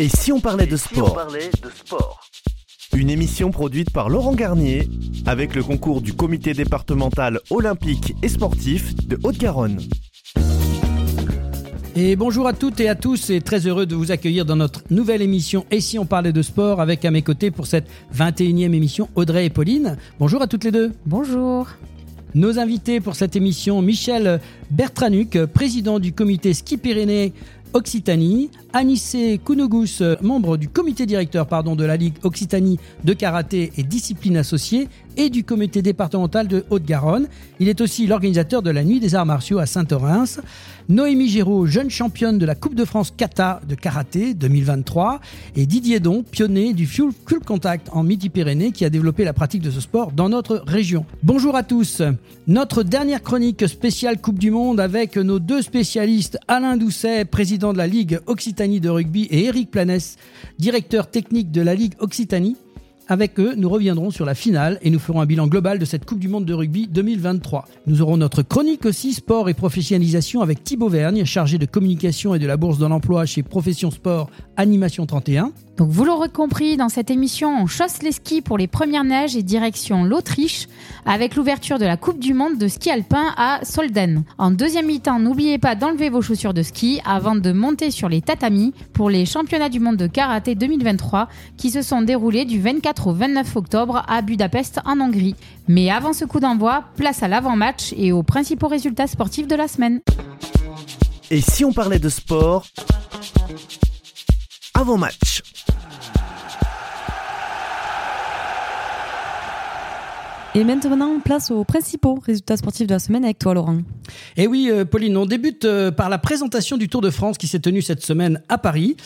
Et si on parlait de sport Une émission produite par Laurent Garnier avec le concours du comité départemental olympique et sportif de Haute-Garonne. Et bonjour à toutes et à tous et très heureux de vous accueillir dans notre nouvelle émission Et si on parlait de sport avec à mes côtés pour cette 21e émission Audrey et Pauline. Bonjour à toutes les deux. Bonjour. Nos invités pour cette émission, Michel Bertranuc, président du comité ski Pyrénées Occitanie, Anissé Kounougous, membre du comité directeur pardon, de la Ligue Occitanie de karaté et discipline associée et du comité départemental de Haute-Garonne. Il est aussi l'organisateur de la Nuit des Arts Martiaux à Saint-Orens. Noémie Géraud, jeune championne de la Coupe de France Kata de karaté 2023. Et Didier Don, pionnier du Fuel Contact en Midi-Pyrénées qui a développé la pratique de ce sport dans notre région. Bonjour à tous. Notre dernière chronique spéciale Coupe du Monde avec nos deux spécialistes Alain Doucet, président de la Ligue Occitanie de rugby et Eric Planès, directeur technique de la Ligue Occitanie. Avec eux, nous reviendrons sur la finale et nous ferons un bilan global de cette Coupe du Monde de rugby 2023. Nous aurons notre chronique aussi sport et professionnalisation avec Thibaut Vergne, chargé de communication et de la bourse de l'emploi chez Profession Sport Animation 31. Donc vous l'aurez compris, dans cette émission, on chausse les skis pour les premières neiges et direction l'Autriche avec l'ouverture de la Coupe du Monde de ski alpin à Solden. En deuxième mi-temps, n'oubliez pas d'enlever vos chaussures de ski avant de monter sur les tatamis pour les championnats du monde de karaté 2023 qui se sont déroulés du 24 au 29 octobre à Budapest en Hongrie. Mais avant ce coup d'envoi, place à l'avant-match et aux principaux résultats sportifs de la semaine. Et si on parlait de sport avant-match? Et maintenant, place aux principaux résultats sportifs de la semaine avec toi, Laurent. Et eh oui, euh, Pauline, on débute euh, par la présentation du Tour de France qui s'est tenu cette semaine à Paris.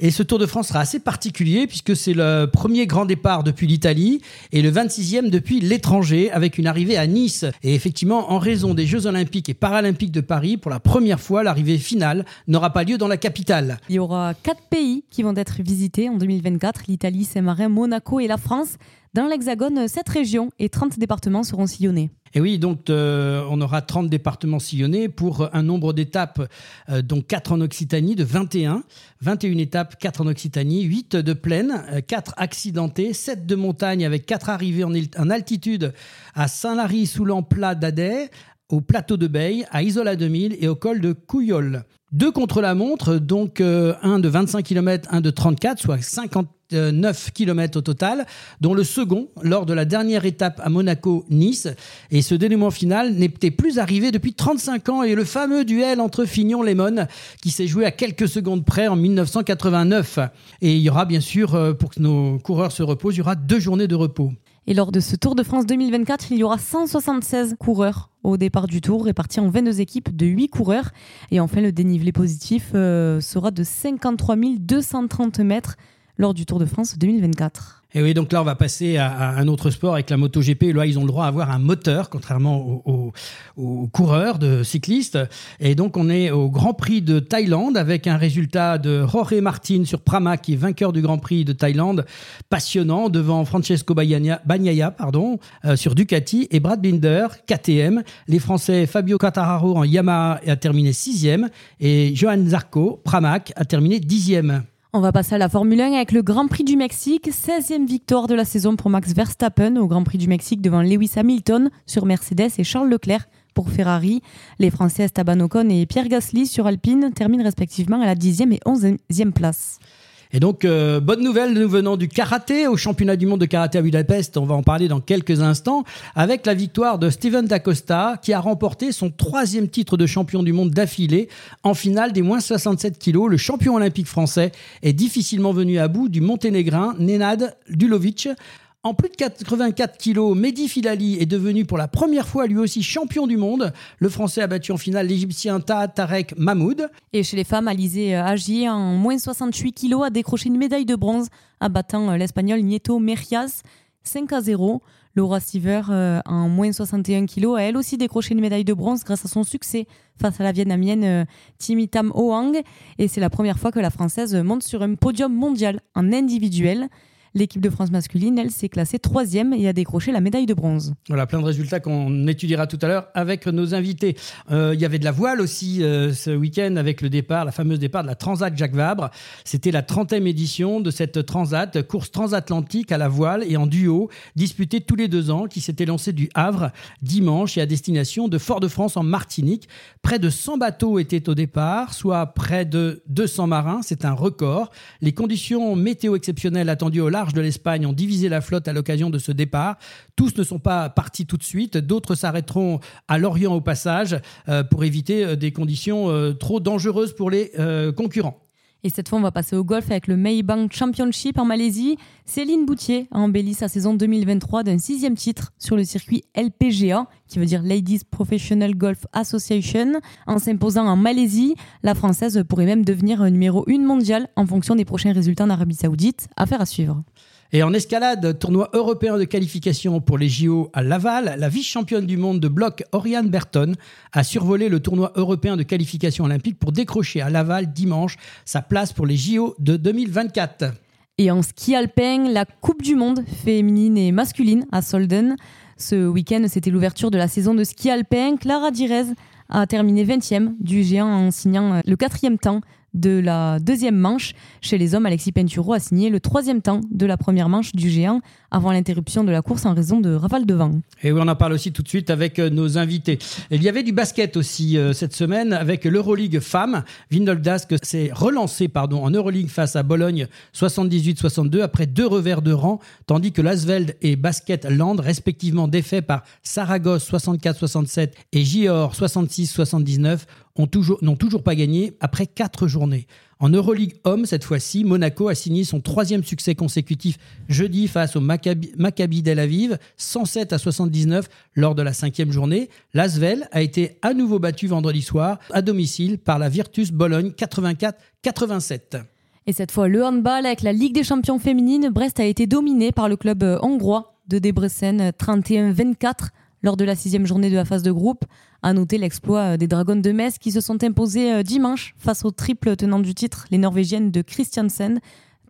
Et ce Tour de France sera assez particulier puisque c'est le premier grand départ depuis l'Italie et le 26e depuis l'étranger avec une arrivée à Nice. Et effectivement, en raison des Jeux Olympiques et Paralympiques de Paris, pour la première fois, l'arrivée finale n'aura pas lieu dans la capitale. Il y aura quatre pays qui vont être visités en 2024 l'Italie, Saint-Marin, Monaco et la France. Dans l'Hexagone, 7 régions et 30 départements seront sillonnés. Et oui, donc euh, on aura 30 départements sillonnés pour un nombre d'étapes, euh, dont 4 en Occitanie, de 21. 21 étapes, 4 en Occitanie, 8 de plaine, 4 euh, accidentées, 7 de montagne avec 4 arrivées en, altitude à Saint-Lary sous l'emplat d'Adet, au plateau de Beille, à Isola 2000 et au col de Couillol. Deux contre-la-montre, donc un de 25 km, un de 34, soit 50 9 km au total, dont le second lors de la dernière étape à Monaco-Nice. Et ce dénouement final n'était plus arrivé depuis 35 ans et le fameux duel entre Fignon-Lemon qui s'est joué à quelques secondes près en 1989. Et il y aura bien sûr, euh, pour que nos coureurs se reposent, il y aura deux journées de repos. Et lors de ce Tour de France 2024, il y aura 176 coureurs au départ du tour, répartis en 22 équipes de 8 coureurs. Et enfin, le dénivelé positif euh, sera de 53 230 mètres lors du Tour de France 2024. Et oui, donc là, on va passer à, un autre sport avec la MotoGP. Là, ils ont le droit à avoir un moteur, contrairement aux, coureurs de cyclistes. Et donc, on est au Grand Prix de Thaïlande avec un résultat de Jorge Martin sur Pramac, qui est vainqueur du Grand Prix de Thaïlande, passionnant, devant Francesco Bagnaia, pardon, euh, sur Ducati et Brad Binder, KTM. Les Français Fabio Quartararo en Yamaha a terminé sixième et Johan Zarco, Pramac, a terminé dixième. On va passer à la Formule 1 avec le Grand Prix du Mexique. 16e victoire de la saison pour Max Verstappen au Grand Prix du Mexique devant Lewis Hamilton sur Mercedes et Charles Leclerc pour Ferrari. Les Français Esteban Ocon et Pierre Gasly sur Alpine terminent respectivement à la 10e et 11e place. Et donc, euh, bonne nouvelle, nous venons du karaté au championnat du monde de karaté à Budapest. On va en parler dans quelques instants avec la victoire de Steven D'Acosta qui a remporté son troisième titre de champion du monde d'affilée en finale des moins 67 kilos. Le champion olympique français est difficilement venu à bout du monténégrin Nenad Dulovic. En plus de 84 kilos, Mehdi Filali est devenu pour la première fois lui aussi champion du monde. Le Français a battu en finale l'Égyptien Taha Tarek Mahmoud. Et chez les femmes, Alizé euh, Agier, en moins 68 kilos, a décroché une médaille de bronze, abattant euh, l'Espagnol Nieto Merias 5 à 0. Laura Siver, euh, en moins 61 kilos, a elle aussi décroché une médaille de bronze grâce à son succès face à la Vietnamienne Timitam Hoang. Et c'est la première fois que la Française monte sur un podium mondial en individuel. L'équipe de France masculine, elle, s'est classée troisième et a décroché la médaille de bronze. Voilà, plein de résultats qu'on étudiera tout à l'heure avec nos invités. Euh, il y avait de la voile aussi euh, ce week-end avec le départ, la fameuse départ de la Transat Jacques Vabre. C'était la 30e édition de cette Transat, course transatlantique à la voile et en duo, disputée tous les deux ans, qui s'était lancée du Havre dimanche et à destination de Fort-de-France en Martinique. Près de 100 bateaux étaient au départ, soit près de 200 marins. C'est un record. Les conditions météo exceptionnelles attendues au large de l'Espagne ont divisé la flotte à l'occasion de ce départ. Tous ne sont pas partis tout de suite, d'autres s'arrêteront à Lorient au passage euh, pour éviter euh, des conditions euh, trop dangereuses pour les concurrents. Et cette fois, on va passer au golf avec le Maybank Championship en Malaisie. Céline Boutier a embelli sa saison 2023 d'un sixième titre sur le circuit LPGA, qui veut dire Ladies Professional Golf Association. En s'imposant en Malaisie, la Française pourrait même devenir numéro 1 mondial en fonction des prochains résultats en Arabie Saoudite. Affaire à suivre. Et en escalade, tournoi européen de qualification pour les JO à Laval, la vice-championne du monde de bloc Oriane Berton a survolé le tournoi européen de qualification olympique pour décrocher à Laval dimanche sa place pour les JO de 2024. Et en ski alpin, la Coupe du Monde féminine et masculine à Solden. Ce week-end, c'était l'ouverture de la saison de ski alpin. Clara Direz a terminé 20e du géant en signant le quatrième temps de la deuxième manche. Chez les hommes, Alexis Penturo a signé le troisième temps de la première manche du géant avant l'interruption de la course en raison de rafales de vent. Et oui, on en parle aussi tout de suite avec euh, nos invités. Il y avait du basket aussi euh, cette semaine avec l'Euroleague Femmes. Vinoldask s'est relancé pardon, en Euroleague face à Bologne 78-62 après deux revers de rang, tandis que Lasveld et Basket Land, respectivement défaits par Saragosse 64-67 et Gior 66-79, n'ont toujours, toujours pas gagné après quatre journées. En Euroleague Homme, cette fois-ci, Monaco a signé son troisième succès consécutif jeudi face au Maccabi, Maccabi Del Aviv, 107 à 79 lors de la cinquième journée. L'Asvel a été à nouveau battu vendredi soir à domicile par la Virtus Bologne 84-87. Et cette fois, le handball avec la Ligue des champions féminines, Brest a été dominé par le club hongrois de Debrecen 31-24 lors de la sixième journée de la phase de groupe. À noter l'exploit euh, des Dragons de Metz qui se sont imposés euh, dimanche face au triple tenant du titre, les Norvégiennes de Christiansen.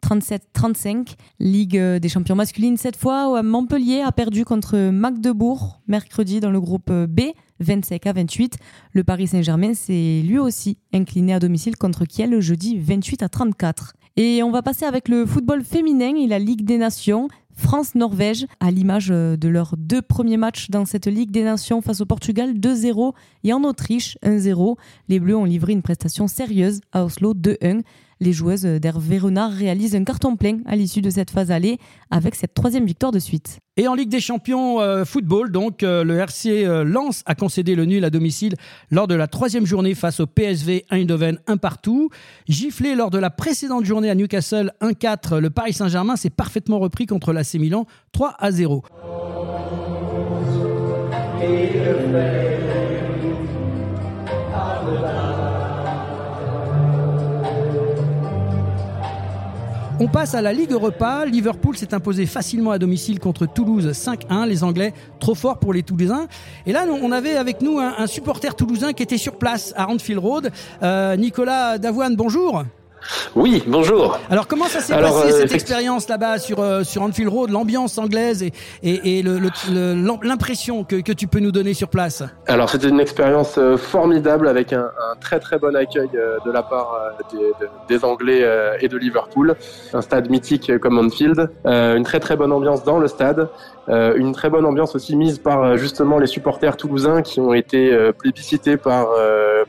37-35. Ligue euh, des champions masculines cette fois, où Montpellier a perdu contre Magdebourg mercredi dans le groupe B, 25 à 28. Le Paris Saint-Germain s'est lui aussi incliné à domicile contre Kiel jeudi 28 à 34. Et on va passer avec le football féminin et la Ligue des Nations. France-Norvège, à l'image euh, de leurs deux premiers matchs dans cette Ligue des Nations face au Portugal 2-0 et en Autriche 1-0. Les Bleus ont livré une prestation sérieuse à Oslo 2-1 les joueuses d'Hervé Renard réalisent un carton plein à l'issue de cette phase allée avec cette troisième victoire de suite. Et en Ligue des Champions euh, football, donc euh, le RC euh, Lens a concédé le nul à domicile lors de la troisième journée face au PSV Eindhoven un partout. Giflé lors de la précédente journée à Newcastle 1-4, le Paris Saint-Germain s'est parfaitement repris contre l'AC Milan 3 à 0. On passe à la Ligue Europa. Liverpool s'est imposé facilement à domicile contre Toulouse 5-1. Les Anglais trop forts pour les Toulousains. Et là, on avait avec nous un, supporter toulousain qui était sur place à Anfield Road. Euh, Nicolas Davoine, bonjour. Oui, bonjour. Alors comment ça s'est passé euh, cette expérience là-bas sur euh, sur Anfield Road, l'ambiance anglaise et et, l'impression que, que tu peux nous donner sur place? Alors c'était une expérience euh, formidable avec un, très très bon accueil de la part des, des Anglais et de Liverpool, un stade mythique comme Anfield, une très très bonne ambiance dans le stade, euh, une très bonne ambiance aussi mise par euh, justement les supporters toulousains qui ont été euh, plébiscités par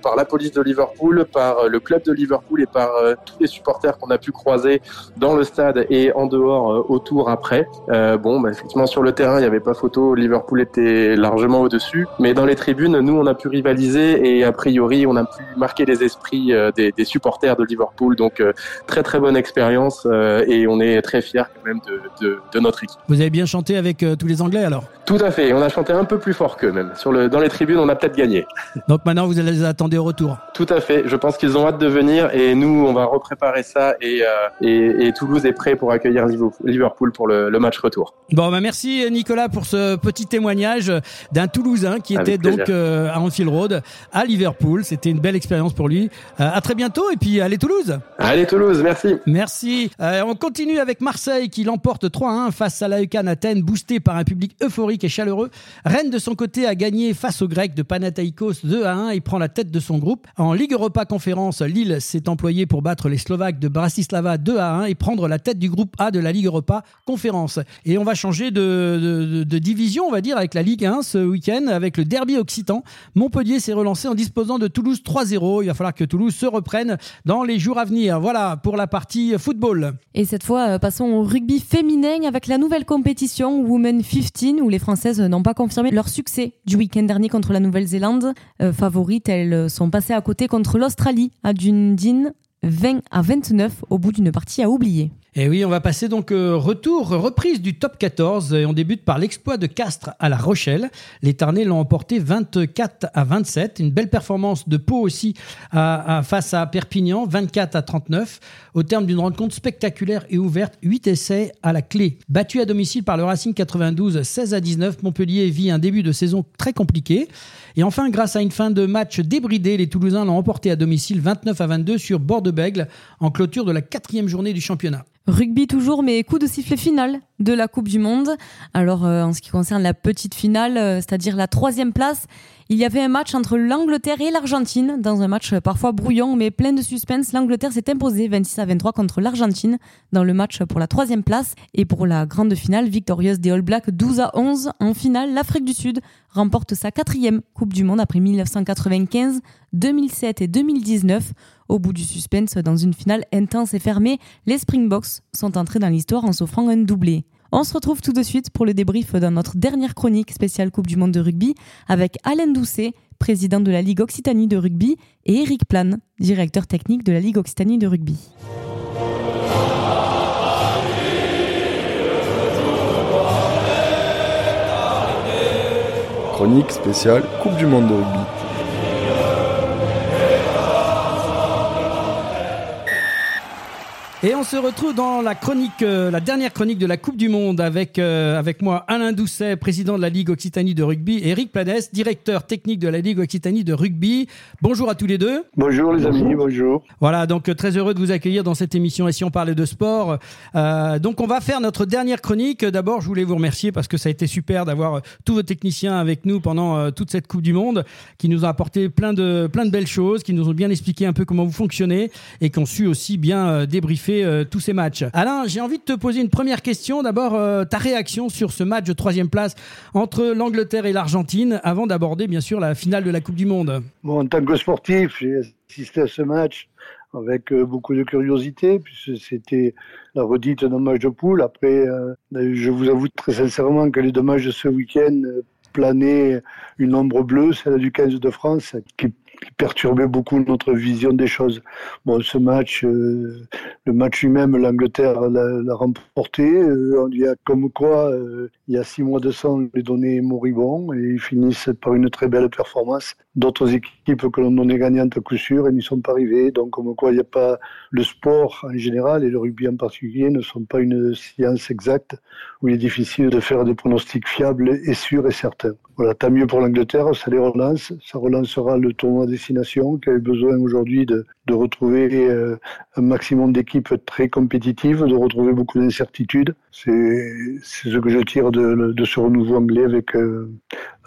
par la police de Liverpool, par le club de Liverpool et par tous les supporters qu'on a pu croiser dans le stade et en dehors autour après. bon, bah, effectivement sur le terrain il n'y avait pas photo, Liverpool était largement au-dessus, mais dans les tribunes nous on a pu rivaliser et a priori on a pu marquer les esprits des, des, supporters de Liverpool. Donc très très bonne expérience et on est très fiers quand même de, de, de notre équipe. Vous avez bien chanté avec tous les Anglais alors Tout à fait, on a chanté un peu plus fort qu'eux même. Sur le, dans les tribunes, on a peut-être gagné. Donc maintenant, vous les attendez est au retour. Tout à fait. Je pense qu'ils ont hâte de venir et nous, on va repréparer ça et, et, Toulouse est prêt pour accueillir Liverpool pour le, match retour. Bon, bah merci Nicolas pour ce petit témoignage d'un Toulousain qui était donc à Anfield Road à Liverpool. C'était une belle expérience pour lui. à très bientôt et puis allez Toulouse. Allez Toulouse, merci. Merci. on continue avec Marseille qui l'emporte 3-1 face à l'AEK Athènes, boosté par un public euphorique et chaleureux. Rennes, de son côté, a gagné face aux Grecs de Panathinaikos 2 1 et prend la tête de son groupe. En Ligue Europa Conférence, Lille s'est employé pour battre les Slovaques de Bratislava 2 1 et prendre la tête du groupe A de la Ligue Europa Conférence. Et on va changer de, division, on va dire, avec la Ligue 1 ce week-end, avec le derby occitan. Montpellier s'est relancé en disposant de Toulouse 3-0. Il va falloir que Toulouse se reprenne dans les jours à venir. Voilà pour la partie football. Et cette fois, euh, passons au rugby féminin avec la nouvelle compétition Women 15 où les Françaises n'ont pas confirmé leur succès du week-end dernier contre la Nouvelle-Zélande. Euh, favorites, elles sont passées à côté contre l'Australie à Dundee 20 à 29 au bout d'une partie à oublier. Et oui, on va passer donc euh, retour, reprise du top 14 et on débute par l'exploit de Castres à La Rochelle. Les Tarnais l'ont emporté 24 à 27. Une belle performance de Pau aussi face à Perpignan, 24 à 39. Au terme d'une rencontre spectaculaire et ouverte, 8 essais à la clé. Battu à domicile par le Racing 92, 16 à 19, Montpellier vit un début de saison très compliqué. Et enfin, grâce à une fin de match débridée, les Toulousains l'ont emporté à domicile 29 à 22 sur Bord-de-Bègle en clôture de la quatrième journée du championnat. Rugby toujours, mais coup de sifflet final de la Coupe du Monde. Alors, euh, en ce qui concerne la petite finale, euh, c'est-à-dire la troisième place, il y avait un match entre l'Angleterre et l'Argentine, dans un match parfois brouillon mais plein de suspense. L'Angleterre s'est imposée 26 à 23 contre l'Argentine dans le match pour la troisième place. Et pour la grande finale, victorieuse des All Blacks 12 à 11 en finale, l'Afrique du Sud remporte sa quatrième Coupe du Monde après 1995, 2007 et 2019. Au bout du suspense, dans une finale intense et fermée, les Springboks sont entrés dans l'histoire en s'offrant un doublé. On se retrouve tout de suite pour le débrief dans notre dernière chronique spéciale Coupe du Monde de rugby avec Alain Doucet, président de la Ligue Occitanie de rugby, et Eric Plan, directeur technique de la Ligue Occitanie de rugby. Chronique spéciale Coupe du Monde de rugby. Et on se retrouve dans la chronique, euh, la dernière chronique de la Coupe du Monde avec, euh, avec moi Alain Doucet, président de la Ligue Occitanie de rugby, et Eric Planès, directeur technique de la Ligue Occitanie de rugby. Bonjour à tous les deux. Bonjour les amis, bonjour. Voilà, donc euh, très heureux de vous accueillir dans cette émission. Et si on parlait de sport, donc on va faire notre dernière chronique. D'abord, je voulais vous remercier parce que ça a été super d'avoir tous vos techniciens avec nous pendant toute cette Coupe du Monde, qui nous ont apporté plein de, plein de belles choses, qui nous ont bien expliqué un peu comment vous fonctionnez et qui ont su aussi bien débriefer euh, tous ces matchs. Alain, j'ai envie de te poser une première question. D'abord, euh, ta réaction sur ce match de troisième place entre l'Angleterre et l'Argentine, avant d'aborder bien sûr la finale de la Coupe du Monde. Bon, en tant que sportif, j'ai assisté à ce match avec euh, beaucoup de curiosité, puisque c'était la redite d'un match de poule. Après, je vous avoue très sincèrement que les dommages de ce week-end planait une ombre bleue, celle du 15 de France, qui qui perturbait beaucoup notre vision des choses. Bon, ce match, euh, le match lui-même, l'Angleterre l'a remporté. Euh, il y a comme quoi, euh, il y a six mois de sang, les données moribonds et ils finissent par une très belle performance. D'autres équipes que l'on donnait gagnantes à coup sûr et n'y sont pas arrivées. Donc, comme quoi, il n'y a pas le sport en général et le rugby en particulier ne sont pas une science exacte où il est difficile de faire des pronostics fiables et sûrs et certains. Voilà, tant mieux pour l'Angleterre, ça les relance, ça relancera le tournoi destination qui a besoin aujourd'hui de, retrouver euh, un maximum d'équipes très compétitives, de retrouver beaucoup d'incertitudes. C'est ce que je tire de, ce renouveau anglais avec euh,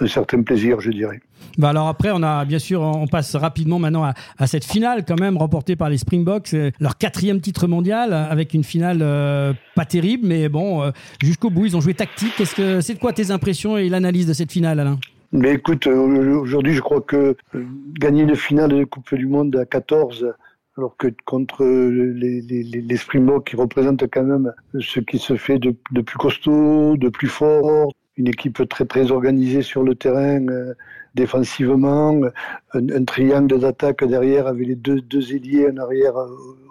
un certain plaisir, je dirais. Bah alors après, on a bien sûr, on passe rapidement maintenant à, cette finale quand même remportée par les Springboks, leur quatrième titre mondial avec une finale euh, pas terrible, mais bon, jusqu'au bout ils ont joué tactique. C'est de quoi tes impressions et l'analyse de cette finale? Mais écoute, euh, aujourd'hui, je crois que euh, gagner une finale de Coupe du Monde à 14, alors que contre les, les, les Springboks qui représentent quand même ce qui se fait de, plus costaud, de plus fort, une équipe très très organisée sur le terrain, euh, défensivement, un, triangle d'attaque derrière avec les deux, deux ailiers en arrière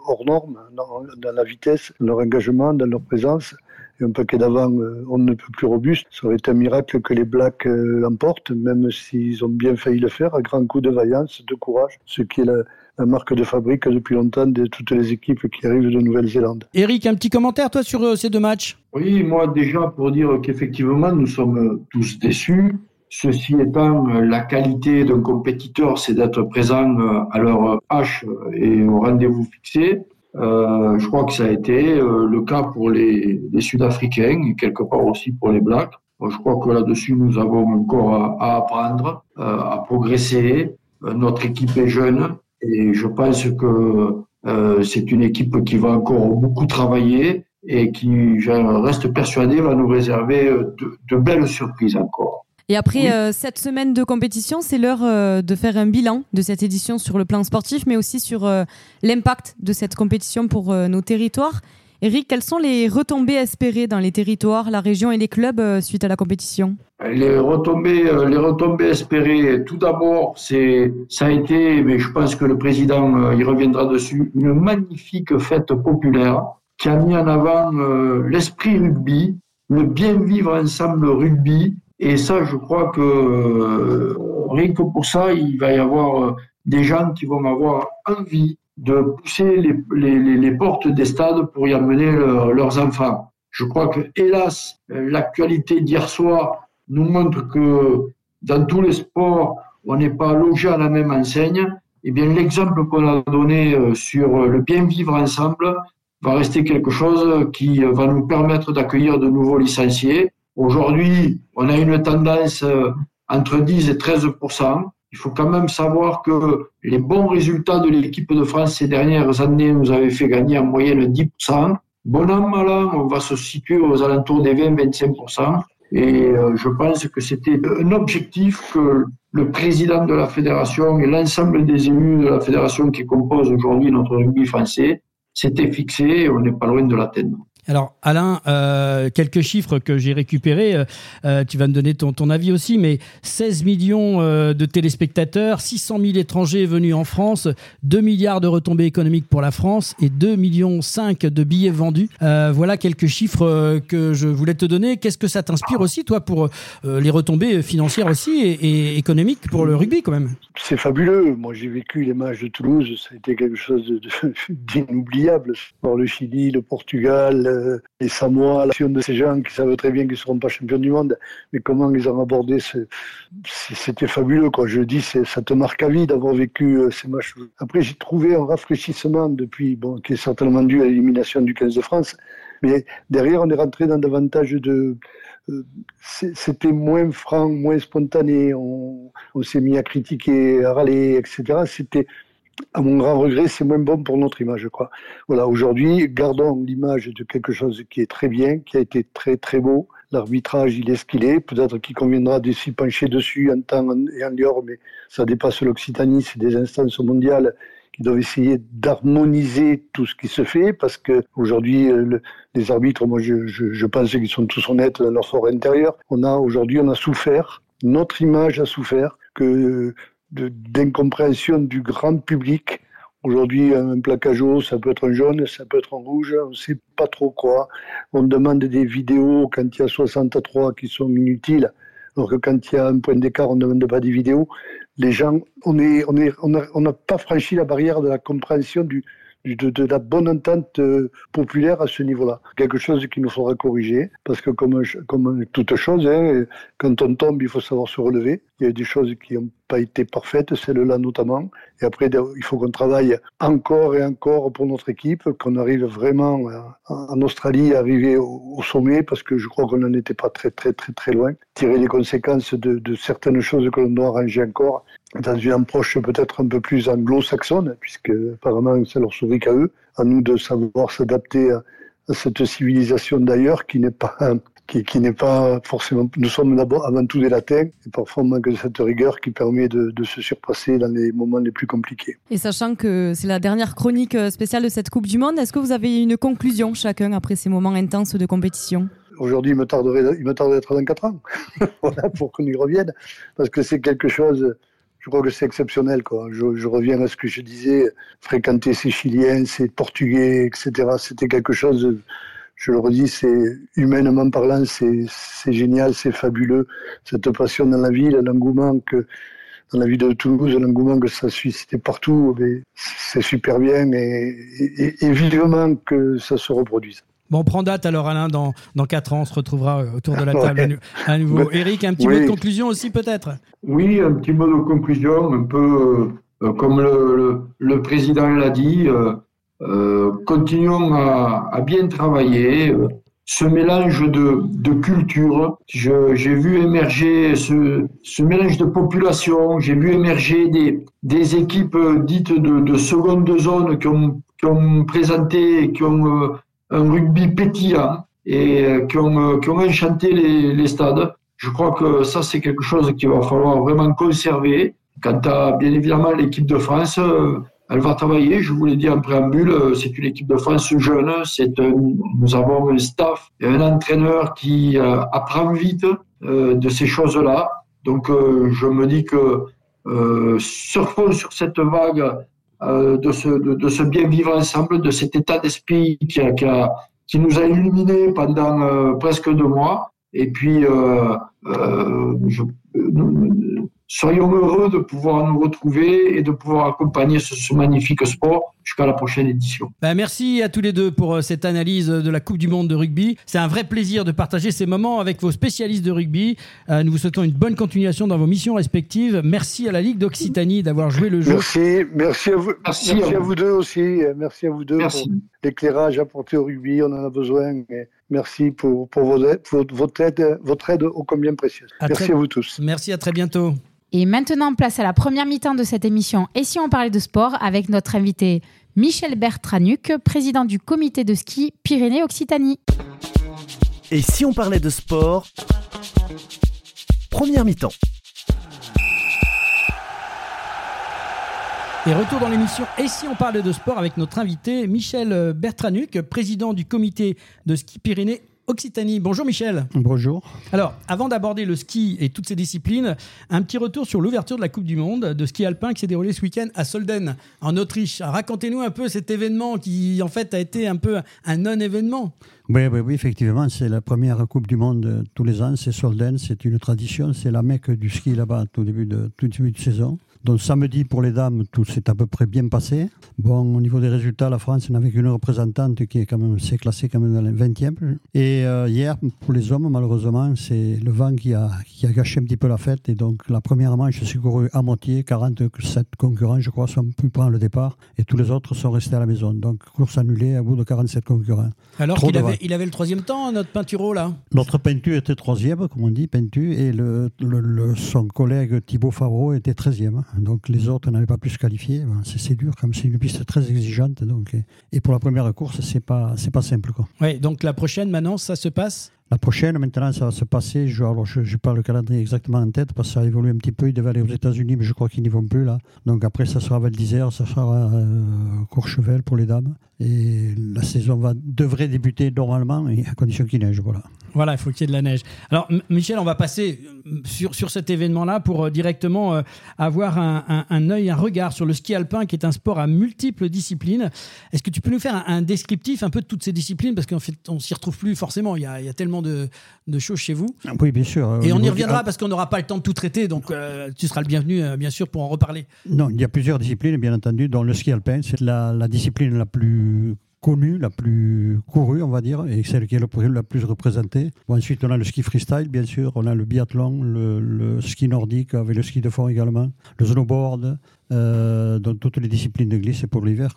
hors norme, dans, dans, la vitesse, leur engagement, dans leur présence et un paquet d'avant, euh, on ne peut plus robuste. Ça aurait été un miracle que les Blacks euh, l'emportent, même s'ils ont bien failli le faire, à grand coup de vaillance, de courage, ce qui est la, la marque de fabrique depuis longtemps de toutes les équipes qui arrivent de Nouvelle-Zélande. Eric, un petit commentaire toi sur ces deux matchs? Oui, moi déjà pour dire qu'effectivement nous sommes tous déçus. Ceci étant, la qualité d'un compétiteur, c'est d'être présent à leur H et au rendez-vous fixé. Euh, je crois que ça a été euh, le cas pour les, les Sud-Africains et quelque part aussi pour les Blacks. je crois que là-dessus, nous avons encore à, apprendre, euh, à progresser. Euh, notre équipe est jeune et je pense que c'est une équipe qui va encore beaucoup travailler et qui, je reste persuadé, va nous réserver de, de belles surprises encore. Et après euh, cette semaine de compétition, c'est l'heure euh, de faire un bilan de cette édition sur le plan sportif, mais aussi sur euh, l'impact de cette compétition pour nos territoires. Eric, quelles sont les retombées espérées dans les territoires, la région et les clubs suite à la compétition? Les retombées, les retombées espérées, tout d'abord, c'est, ça a été, mais je pense que le président y reviendra dessus, une magnifique fête populaire qui a mis en avant l'esprit rugby, le bien vivre ensemble rugby, et ça, je crois que euh, rien que pour ça, il va y avoir euh, des gens qui vont avoir envie de pousser les, portes des stades pour y amener leurs enfants. Je crois que, hélas, euh, l'actualité d'hier soir nous montre que dans tous les sports, on n'est pas logé à la même enseigne. Eh bien, l'exemple qu'on a donné sur le bien vivre ensemble va rester quelque chose qui va nous permettre d'accueillir de nouveaux licenciés Aujourd'hui, on a une tendance euh, entre 10 et 13% Il faut quand même savoir que les bons résultats de l'équipe de France ces dernières années nous avaient fait gagner en moyenne 10 Bon an, mal an, on va se situer aux alentours des 20-25% Et euh, je pense que c'était un objectif que le président de la fédération et l'ensemble des élus de la fédération qui composent aujourd'hui notre rugby français s'étaient fixés et on n'est pas loin de l'atteindre. Alors Alain, euh, quelques chiffres que j'ai récupérés, euh, euh, tu vas me donner ton, avis aussi, mais 16 millions de téléspectateurs, 600 000 étrangers venus en France, 2 milliards de retombées économiques pour la France et 2 millions 5 de billets vendus. voilà quelques chiffres que je voulais te donner. Qu'est-ce que ça t'inspire aussi, toi, pour les retombées financières aussi et, économiques pour le rugby quand même? C'est fabuleux. Moi, j'ai vécu les matchs de Toulouse, ça a été quelque chose d'inoubliable. Le Chili, le Portugal, euh, les Samoa, l'action de ces gens qui savent très bien qu'ils ne seront pas champions du monde, mais comment ils ont abordé, c'était fabuleux. Quoi. Je dis, ça te marque à vie d'avoir vécu euh, ces matchs. Après, j'ai trouvé un rafraîchissement depuis, bon, qui est certainement dû à l'élimination du 15 de France, mais derrière, on est rentré dans davantage de. Euh, c'était moins franc, moins spontané. On, on s'est mis à critiquer, à râler, etc. C'était à mon grand regret, c'est moins bon pour notre image, je crois. Voilà, aujourd'hui, gardons l'image de quelque chose qui est très bien, qui a été très très beau. L'arbitrage, il est ce qu'il est. Peut-être qu'il conviendra de s'y pencher dessus en temps et en lieu, mais ça dépasse l'Occitanie. C'est des instances mondiales qui doivent essayer d'harmoniser tout ce qui se fait, parce que aujourd'hui, euh, les arbitres, moi, je, je, je pense qu'ils sont tous honnêtes dans leur fort intérieur. On a aujourd'hui, on a souffert. Notre image a souffert que d'incompréhension du grand public. Aujourd'hui, un plaquage haut, ça peut être un jaune, ça peut être un rouge, on ne sait pas trop quoi. On demande des vidéos quand il y a 63 qui sont inutiles, alors que quand il y a un point d'écart, on ne demande pas des vidéos. Les gens, on n'a pas franchi la barrière de la compréhension de, la bonne entente euh, populaire à ce niveau-là. Quelque chose qu'il nous faudra corriger, parce que comme, comme toute chose, hein, quand on tombe, il faut savoir se relever. Il y a des choses qui n'ont pas été parfaites, celle-là notamment. Et après, il faut qu'on travaille encore et encore pour notre équipe, qu'on arrive vraiment en Australie arriver au, sommet, parce que je crois qu'on n'en était pas très, très, très, très loin. Tirer les conséquences de, de certaines choses que l'on doit arranger encore dans une approche peut-être un peu plus anglo-saxonne, puisque apparemment ça leur sourit qu'à eux, à nous de savoir s'adapter à, cette civilisation d'ailleurs qui n'est pas qui, qui n'est pas forcément. Nous sommes d'abord avant tout des latins et parfois on manque de cette rigueur qui permet de, de, se surpasser dans les moments les plus compliqués. Et sachant que c'est la dernière chronique spéciale de cette Coupe du Monde, est-ce que vous avez une conclusion chacun après ces moments intenses de compétition? Aujourd'hui, il me tarderait, il me tarderait d'être dans 4 ans, voilà, pour qu'on y revienne, parce que c'est quelque chose je crois que c'est exceptionnel. Quoi. Je, reviens à ce que je disais, fréquenter ces Chiliens, ces Portugais, etc. C'était quelque chose je le redis, c'est humainement parlant, c'est génial, c'est fabuleux. Cette passion dans la ville, l'engouement que dans la ville de Toulouse, l'engouement que ça suscitait partout, c'est super bien et, et, vivement que ça se reproduise. Bon, on prend date alors Alain, dans, dans 4 ans, on se retrouvera euh, autour de la table à nouveau. Eric, un petit mot de conclusion aussi peut-être? Oui, un petit mot de conclusion, un peu euh, comme le, le, président l'a dit, euh, continuons à, bien travailler, ce mélange de, de culture. J'ai vu émerger ce, mélange de population, j'ai vu émerger des, équipes dites de, de seconde zone qui ont, présenté, qui ont euh, un rugby pétillant et euh, qui ont, euh, qui ont enchanté les, les stades. Je crois que ça, c'est quelque chose qu'il va falloir vraiment conserver. Quant à, bien évidemment, l'équipe de France, elle va travailler, je vous l'ai dit en préambule, euh, c'est une équipe de France jeune, c'est nous avons un staff et un entraîneur qui euh, apprend vite euh, de ces choses-là. Donc je me dis que surfons sur cette vague de, ce, de, ce bien vivre ensemble, de cet état d'esprit qui, qui, qui, nous a illuminés pendant presque deux mois. Et puis, je, soyons heureux de pouvoir nous retrouver et de pouvoir accompagner ce, magnifique sport jusqu'à la prochaine édition. Ben, merci à tous les deux pour euh, cette analyse de la Coupe du Monde de rugby. C'est un vrai plaisir de partager ces moments avec vos spécialistes de rugby. Euh, nous vous souhaitons une bonne continuation dans vos missions respectives. Merci à la Ligue d'Occitanie d'avoir joué le jeu. Merci, merci à vous, merci, à, vous. deux aussi. Merci à vous deux pour l'éclairage apporté au rugby. On en a besoin. merci pour, pour, votre, aide, votre aide ô combien précieuse. merci à vous tous. Merci, à très bientôt. Et maintenant, place à la première mi-temps de cette émission Et si on parlait de sport avec notre invité Michel Bertranuc, président du comité de ski Pyrénées-Occitanie. Et si on parlait de sport Première mi-temps. Et retour dans l'émission Et si on parlait de sport avec notre invité Michel Bertranuc, président du comité de ski Pyrénées Occitanie. Bonjour Michel. Bonjour. Alors, avant d'aborder le ski et toutes ses disciplines, un petit retour sur l'ouverture de la Coupe du Monde de ski alpin qui s'est déroulée ce week-end à Solden, en Autriche. Racontez-nous un peu cet événement qui, en fait, a été un peu un non-événement. Oui, oui, oui, effectivement, c'est la première Coupe du Monde tous les ans. C'est Solden, c'est une tradition, c'est la mecque du ski là-bas tout début de, tout début de saison. Donc samedi pour les dames, tout s'est à peu près bien passé. Bon, au niveau des résultats, la France n'avait qu'une représentante qui est quand même s'est classée quand même dans le 20e. Et euh, hier, pour les hommes, malheureusement, c'est le vent qui a, qui a gâché un petit peu la fête. Et donc la première manche s'est courue à moitié, 47 concurrents, je crois, sont pu prendre le départ, et tous les autres sont restés à la maison. Donc course annulée à bout de 47 concurrents. Alors qu'il avait, il avait le troisième temps, notre peintureau là? Notre peinture était troisième, comme on dit, peinture, et le, le, son collègue Thibaut Favreau était 13e. Donc les autres n'avaient pas pu se qualifier. c'est dur, comme c'est une piste très exigeante. Donc, et, pour la première course, c'est pas, c'est pas simple. Quoi. Donc la prochaine, maintenant, ça se passe? La prochaine, maintenant, ça va se passer. Je, alors, je n'ai pas le calendrier exactement en tête parce que ça a évolué un petit peu. Ils devaient aller aux États-Unis, mais je crois qu'ils n'y vont plus là. Donc après, ça sera Val d'Isère, ça sera euh, Courchevel pour les dames. Et la saison va, devrait débuter normalement, à condition qu'il neige. Voilà. Voilà, il faut qu'il y ait de la neige. Alors, Michel, on va passer euh, sur, sur cet événement-là pour euh, directement avoir un, un, un, œil, un regard sur le ski alpin, qui est un sport à multiples disciplines. Est-ce que tu peux nous faire un, descriptif un peu de toutes ces disciplines? Parce qu'en fait, on s'y retrouve plus forcément. Il y a, il y a tellement de, de, choses chez vous. Oui, bien sûr. Et on y reviendra parce qu'on n'aura pas le temps de tout traiter. Donc, tu seras le bienvenu, bien sûr, pour en reparler. Non, il y a plusieurs disciplines, bien entendu, dont le ski alpin. C'est la, la discipline la plus connue, la plus courue, on va dire, et celle qui est la plus représentée. ensuite, on a le ski freestyle, bien sûr, on a le biathlon, le, ski nordique avec le ski de fond également, le snowboard, euh, donc toutes les disciplines de glisse pour l'hiver,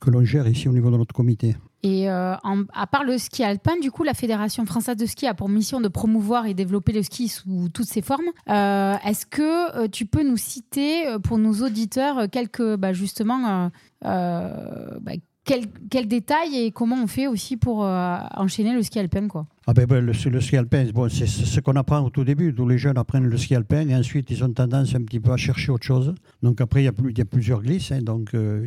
que l'on gère ici au niveau de notre comité. Et euh, à part le ski alpin, du coup, la Fédération française de ski a pour mission de promouvoir et développer le ski sous toutes ses formes. Euh, est-ce que tu peux nous citer pour nos auditeurs quelques, bah, justement, bah, quel, détail et comment on fait aussi pour euh, enchaîner le ski alpin quoi ah ben, ben, le, ski alpin, c'est ce qu'on apprend au tout début. Tous les jeunes apprennent le ski alpin et ensuite ils ont tendance un petit peu à chercher autre chose. Donc après, il y a, plusieurs glisses. Hein. donc euh,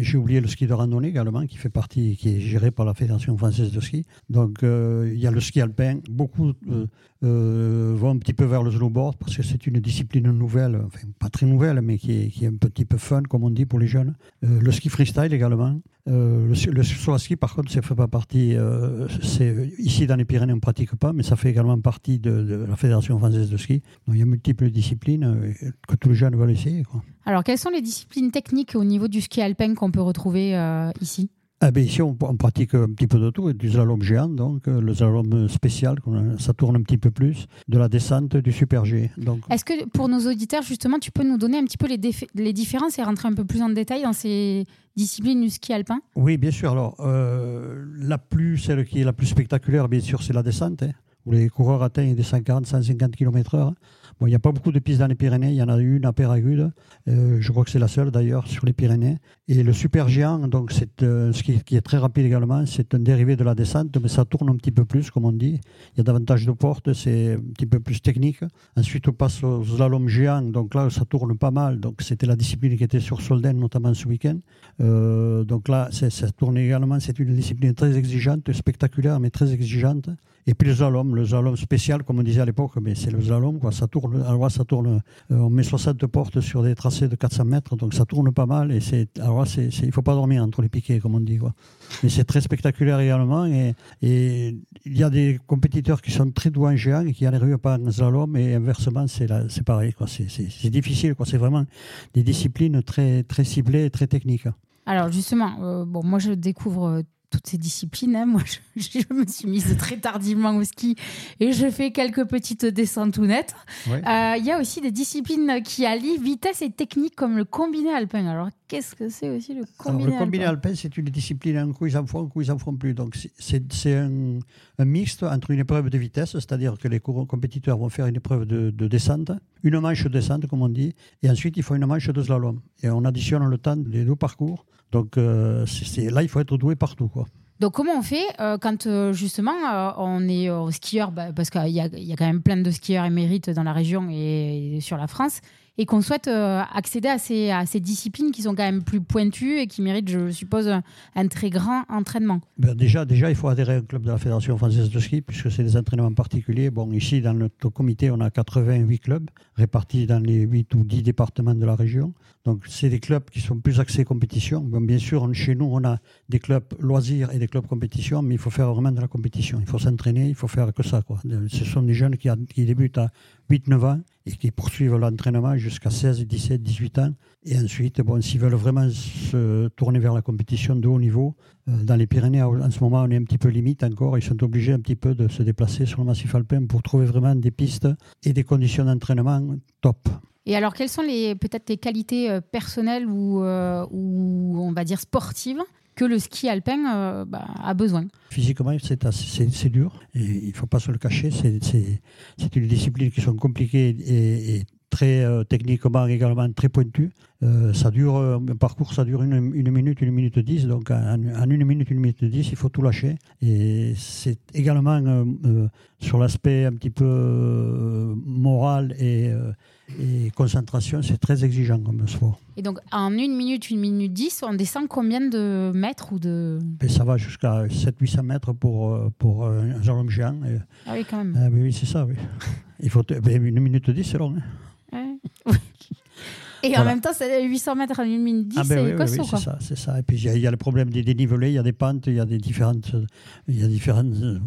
j'ai oublié le ski de randonnée également, qui fait partie, qui est géré par la Fédération française de ski. Donc euh, il y a le ski alpin. Beaucoup vont un petit peu vers le snowboard parce que c'est une discipline nouvelle, pas très nouvelle, mais qui est, un petit peu fun, comme on dit pour les jeunes. le ski freestyle également. Euh, le, le ski, par contre, ça fait pas partie. Euh, ici dans les Pyrénées, on ne pratique pas, mais ça fait également partie de, la Fédération française de ski. Donc, il y a multiples disciplines euh, que tous les jeunes veulent essayer. Alors, quelles sont les disciplines techniques au niveau du ski alpin qu'on peut retrouver ici? Ah ben ici, on, pratique un petit peu de tout, du slalom géant, donc euh, le slalom spécial, ça tourne un petit peu plus, de la descente, du super G. Est-ce que pour nos auditeurs, justement, tu peux nous donner un petit peu les, les différences et rentrer un peu plus en détail dans ces disciplines du ski alpin? Oui, bien sûr. Alors, euh, la plus, celle qui est la plus spectaculaire, bien sûr, c'est la descente, hein, où les coureurs atteignent des 140, 150 km/h. Bon, il n'y a pas beaucoup de pistes dans les Pyrénées. Il y en a une à Péragude. Euh, je crois que c'est la seule d'ailleurs sur les Pyrénées. Et le super géant, donc c'est euh, ce qui, est très rapide également. C'est un dérivé de la descente, mais ça tourne un petit peu plus, comme on dit. Il y a davantage de portes, c'est un petit peu plus technique. Ensuite, on passe au slalom géant. Donc là, ça tourne pas mal. Donc c'était la discipline qui était sur Solden, notamment ce week-end. Euh, donc là, ça tourne également. C'est une discipline très exigeante, spectaculaire, mais très exigeante. Et puis le slalom, le slalom spécial, comme on disait à l'époque, mais c'est le slalom, quoi. Ça tourne, alors ça tourne, euh, on met 60 portes sur des tracés de 400 mètres, donc ça tourne pas mal. Et c'est, alors c'est, il faut pas dormir entre les piquets, comme on dit, quoi. Mais c'est très spectaculaire également. Et, il y a des compétiteurs qui sont très doués en géant et qui n'arrivent pas en slalom, et inversement, c'est, c'est pareil, quoi. C'est, c'est, difficile, quoi. C'est vraiment des disciplines très, très ciblées et très techniques. Alors justement, euh, bon, moi je découvre euh, toutes ces disciplines. Hein. Moi, je, me suis mise très tardivement au ski et je fais quelques petites descentes tout nettes. Euh, il y a aussi des disciplines qui allient vitesse et technique comme le combiné alpin. Alors, qu'est-ce que c'est aussi le combiné alpin Le combiné alpin, c'est une discipline, un coup ils en font, un coup ils en font plus. Donc, c'est un, un, mixte entre une épreuve de vitesse, c'est-à-dire que les compétiteurs vont faire une épreuve de, de, descente, une manche de descente, comme on dit, et ensuite il faut une manche de slalom. Et on additionne le temps des deux parcours donc euh, c'est, là, il faut être doué partout. Quoi. Donc comment on fait euh, quand euh, justement on est skieur, bah, parce qu'il y, a, quand même plein de skieurs émérites dans la région et sur la France, et qu'on souhaite accéder à ces, à ces disciplines qui sont quand même plus pointues et qui méritent, je suppose, un très grand entraînement? Ben déjà, déjà, il faut adhérer au club de la Fédération française de ski puisque c'est des entraînements particuliers. Bon, ici, dans notre comité, on a 88 clubs répartis dans les 8 ou 10 départements de la région. Donc, c'est des clubs qui sont plus axés compétition. Bien sûr, chez nous, on a des clubs loisirs et des clubs compétition, mais il faut faire vraiment de la compétition. Il faut s'entraîner, il faut faire que ça. Quoi. Ce sont des jeunes qui, qui débutent à 8-9 ans et qui poursuivent l'entraînement jusqu'à 16, 17, 18 ans. Et ensuite, bon, s'ils veulent vraiment se tourner vers la compétition de haut niveau, euh, dans les Pyrénées, en ce moment, on est un petit peu limite encore. Ils sont obligés un petit peu de se déplacer sur le massif alpin pour trouver vraiment des pistes et des conditions d'entraînement top. Et alors, quelles sont peut-être les qualités euh, personnelles ou, euh, ou on va dire sportives que le ski alpin euh, bah, a besoin? Physiquement, c'est dur. Et il ne faut pas se le cacher. C'est une discipline qui sont compliquées et, très euh, techniquement également très pointues. Euh, ça dure, un parcours, ça dure une, minute, une minute dix. Donc en, une minute, une minute dix, il faut tout lâcher. Et c'est également sur l'aspect un petit peu moral et et concentration, c'est très exigeant comme sport. Et donc, en une minute, une minute dix, on descend combien de mètres ou de... Ben, ça va jusqu'à 700-800 mètres pour, euh, pour euh, un jalon géant. ah oui, quand même. Ah, ben oui, c'est ça, oui. Il faut, ben, une minute dix, c'est long. Hein. Et en même temps, c'est 800 mètres en une minute 10, ah ben c'est oui, oui, c'est ça, c'est ça. Et puis, il y, a le problème des dénivelés, il y a des pentes, il y a des différentes, il y a différentes euh,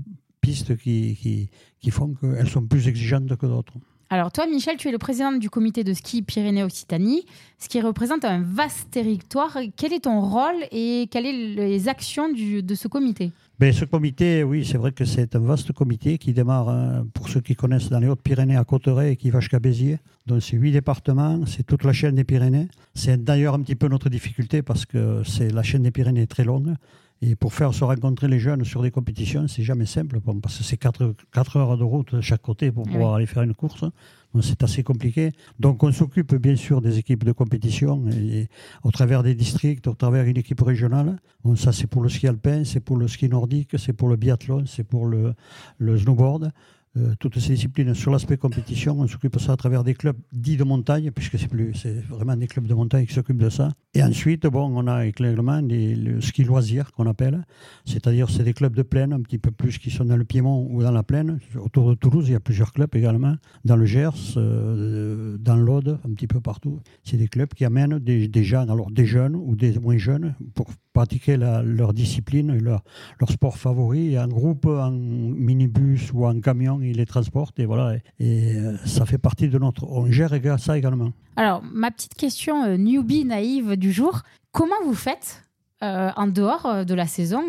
pistes qui, qui, qui font qu'elles sont plus exigeantes que d'autres. Alors toi, Michel, tu es le président du comité de ski Pyrénées-Occitanie, ce qui représente un vaste territoire. Quel est ton rôle et quelles sont les actions de ce comité? Ben, Ce comité, oui, c'est vrai que c'est un vaste comité qui démarre, hein, pour ceux qui connaissent, dans les Hautes-Pyrénées à Cotteret et qui va jusqu'à Béziers. Donc c'est huit départements, c'est toute la chaîne des Pyrénées. C'est d'ailleurs un petit peu notre difficulté parce que c'est la chaîne des Pyrénées est très longue. Et pour faire se rencontrer les jeunes sur des compétitions, c'est jamais simple, parce que c'est 4, heures de route de chaque côté pour pouvoir aller faire une course. Donc c'est assez compliqué. Donc on s'occupe bien sûr des équipes de compétition, et, au travers des districts, au travers d'une équipe régionale. ça c'est pour le ski alpin, c'est pour le ski nordique, c'est pour le biathlon, c'est pour le, le snowboard. Euh, toutes ces disciplines sur l'aspect compétition. On s'occupe de ça à travers des clubs dits de montagne, puisque c'est plus, c'est vraiment des clubs de montagne qui s'occupent de ça. Et ensuite, bon, on a également des, le ski loisir qu'on appelle, c'est-à-dire c'est des clubs de plaine, un petit peu plus qui sont dans le Piémont ou dans la plaine. Autour de Toulouse, il y a plusieurs clubs également. Dans le Gers, euh, dans l'Aude, un petit peu partout. C'est des clubs qui amènent des, des gens, alors des jeunes ou des moins jeunes, pour pratiquer leur discipline, leur, leur sport favori. En groupe, en minibus ou en camion, ils les transportent et voilà. Et, euh, ça fait partie de notre. On gère ça également. Alors, ma petite question euh, newbie naïve du jour comment vous faites euh, en dehors euh, de la saison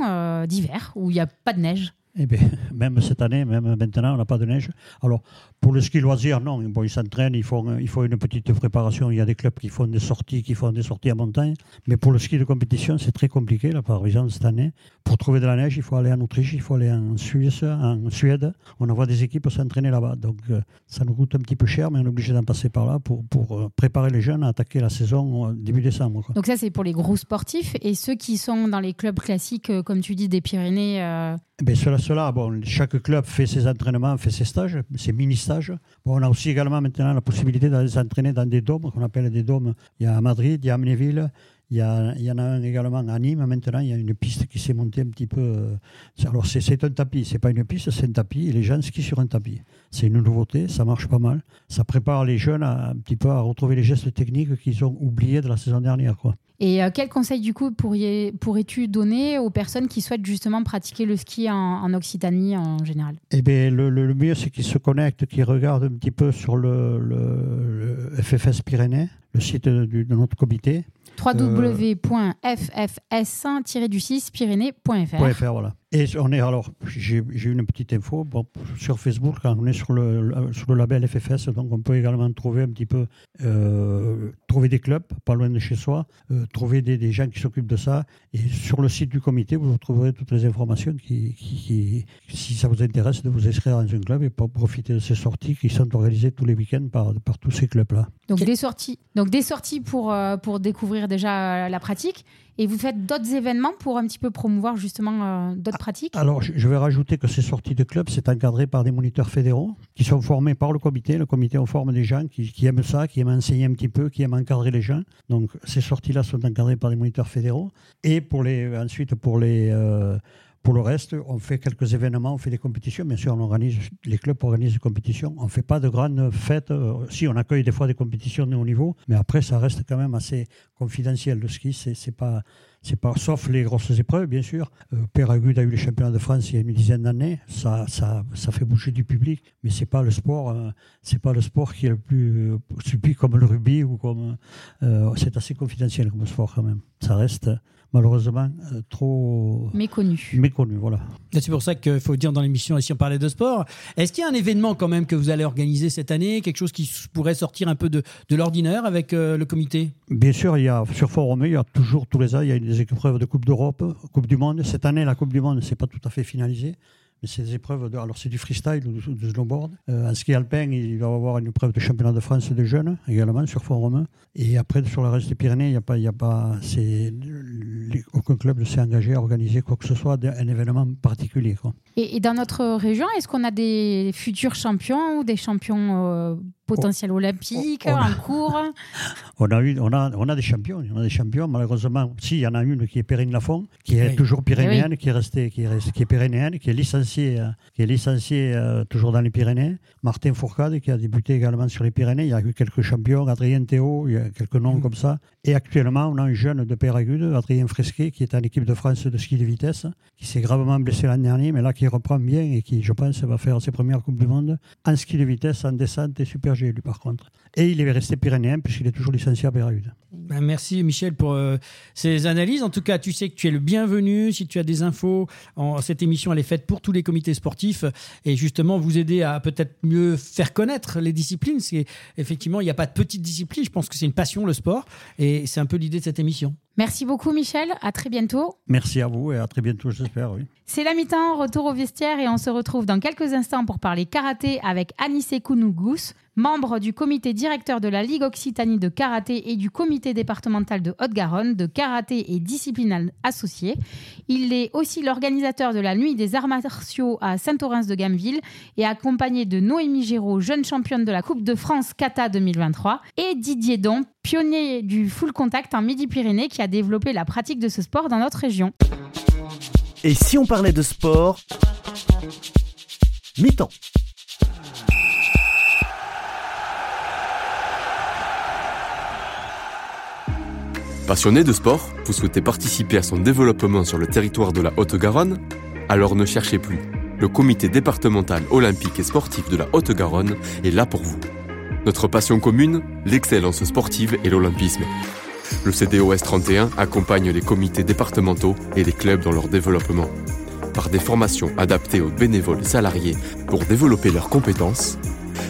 d'hiver où il n'y a pas de neige? Eh bien, même cette année, même maintenant, on n'a pas de neige. Alors, pour le ski loisir, non. Bon, ils s'entraînent, il faut, il faut une petite préparation. Il y a des clubs qui font des sorties, qui font des sorties à montagne. Mais pour le ski de compétition, c'est très compliqué, là, par exemple, cette année. Pour trouver de la neige, il faut aller en Autriche, il faut aller en Suisse, en Suède. On envoie des équipes s'entraîner là-bas. Donc, euh, ça nous coûte un petit peu cher, mais on est obligé d'en passer par là pour, pour euh, préparer les jeunes à attaquer la saison euh, début décembre. Quoi. Donc, ça, c'est pour les gros sportifs. Et ceux qui sont dans les clubs classiques, comme tu dis, des Pyrénées. euh, Ben cela, bon, chaque club fait ses entraînements, fait ses stages, ses mini-stages. Bon, on a aussi également maintenant la possibilité d'aller s'entraîner dans des dômes, qu'on appelle des dômes. Il y a à Madrid, il y a à Amnéville, il y, il y en a un également à Nîmes maintenant. Il y a une piste qui s'est montée un petit peu. euh, Alors, c'est un tapis, c'est pas une piste, c'est un tapis, et les gens skient sur un tapis. C'est une nouveauté, ça marche pas mal. Ça prépare les jeunes à, un petit peu à retrouver les gestes techniques qu'ils ont oubliés de la saison dernière. Quoi. Et euh, quel conseil, du coup, pourrais-tu donner aux personnes qui souhaitent justement pratiquer le ski en, en Occitanie en général? Eh bien, le, le- le mieux, c'est qu'ils se connectent, qu'ils regardent un petit peu sur le, le- FFS Pyrénées, le site du- de notre comité. www.ffs1-du6 pyrénées.fr. Point .fr, voilà. Et on est alors, j'ai une petite info bon, sur Facebook, quand on est sur le, sur le label FFS, donc on peut également trouver un petit peu, euh, trouver des clubs pas loin de chez soi, euh, trouver des, des gens qui s'occupent de ça. Et sur le site du comité, vous trouverez toutes les informations qui, qui- qui- si ça vous intéresse, de vous inscrire dans un club et pour profiter de ces sorties qui sont organisées tous les week-ends par, par tous ces clubs-là. Donc des sorties, donc des sorties pour, euh, pour découvrir déjà la pratique. Et vous faites d'autres événements pour un petit peu promouvoir justement euh, d'autres pratiques? Alors, je vais rajouter que ces sorties de club, c'est encadré par des moniteurs fédéraux qui sont formés par le comité. Le comité, on forme des gens qui, qui aiment ça, qui aiment enseigner un petit peu, qui aiment encadrer les gens. Donc, ces sorties-là sont encadrées par des moniteurs fédéraux. Et pour les, ensuite, pour les. euh, pour le reste, on fait quelques événements, on fait des compétitions. Bien sûr, on organise, les clubs organisent des compétitions. On ne fait pas de grandes fêtes. euh, Si, on accueille des fois des compétitions de haut niveau, mais après, ça reste quand même assez confidentiel. Le ski, c'est pas, c'est pas, sauf les grosses épreuves, bien sûr. Euh, Péragude a eu les championnats de France il y a une dizaine d'années. Ça, ça, ça fait bouger du public, mais c'est pas le sport, euh, c'est pas le sport qui est le plus euh, suivi comme le rugby ou comme. euh, c'est assez confidentiel comme sport quand même. Ça reste malheureusement euh, trop Méconnu. méconnu, voilà. Et C'est pour ça qu'il faut dire dans l'émission, et si on parlait de sport, est-ce qu'il y a un événement quand même que vous allez organiser cette année, quelque chose qui pourrait sortir un peu de, de l'ordinaire avec euh, le comité? Bien sûr, il y a sur Fort-Romeu, il y a toujours tous les ans, il y a des épreuves de Coupe d'Europe, Coupe du Monde. Cette année, la Coupe du Monde, c'est pas tout à fait finalisé. Mais c'est des épreuves, alors c'est du freestyle ou du, snowboard. Euh, en ski alpin, il va y avoir une épreuve de championnat de France de jeunes également sur Fort-Romeu. Et après, sur le reste des Pyrénées, il a pas, y a pas, les- aucun club ne s'est engagé à organiser quoi que ce soit, un événement particulier. Et dans notre région, est-ce qu'on a des futurs champions ou des champions euh, potentiels olympiques on a- en cours On a, eu, on, a, on a des champions, on a des champions. Malheureusement, si, il y en a une qui est Perrine Lafont, qui est Oui. toujours pyrénéenne, Eh qui est restée, qui est, restée- qui est pyrénéenne, qui est licenciée, euh, qui est licenciée euh, toujours dans les Pyrénées. Martin Fourcade, qui a débuté également sur les Pyrénées. Il y a eu quelques champions, Adrien Théo, il y a quelques noms comme ça. Et actuellement, on a un jeune de Péragude, Adrien Fresquet, qui est en équipe de France de ski de vitesse, qui s'est gravement blessé l'an dernier, mais là qui reprend bien et qui, je pense, va faire ses premières Coupes du Monde en ski de vitesse, en descente et super Lui, par contre. Et il est resté pyrénéen, puisqu'il est toujours licencié à Péragude. Ben, merci Michel pour euh, ces analyses. En tout cas, tu sais que tu es le bienvenu. Si tu as des infos, en, cette émission elle est faite pour tous les comités sportifs et justement vous aider à peut-être mieux faire connaître les disciplines. C'est effectivement il n'y a pas de petite discipline. Je pense que c'est une passion le sport et c'est un peu l'idée de cette émission. Merci beaucoup Michel, à très bientôt. Merci à vous et à très bientôt, j'espère. Oui. C'est la mi-temps, retour au vestiaire et on se retrouve dans quelques instants pour parler karaté avec Anissé Kounougus, membre du comité directeur de la Ligue Occitanie de karaté et du comité départemental de Haute-Garonne de karaté et discipline associée. Il est aussi l'organisateur de la nuit des arts martiaux à Saint-Orens de Gameville et accompagné de Noémie Géraud, jeune championne de la Coupe de France Kata 2023, et Didier Don, pionnier du full contact en Midi-Pyrénées qui a développé la pratique de ce sport dans notre région. Et si on parlait de sport? Mi-temps. Passionné de sport, vous souhaitez participer à son développement sur le territoire de la Haute-Garonne Alors ne cherchez plus. Le comité départemental olympique et sportif de la Haute-Garonne est là pour vous. Notre passion commune, l'excellence sportive et l'olympisme. Le CDOS 31 accompagne les comités départementaux et les clubs dans leur développement. Par des formations adaptées aux bénévoles salariés pour développer leurs compétences,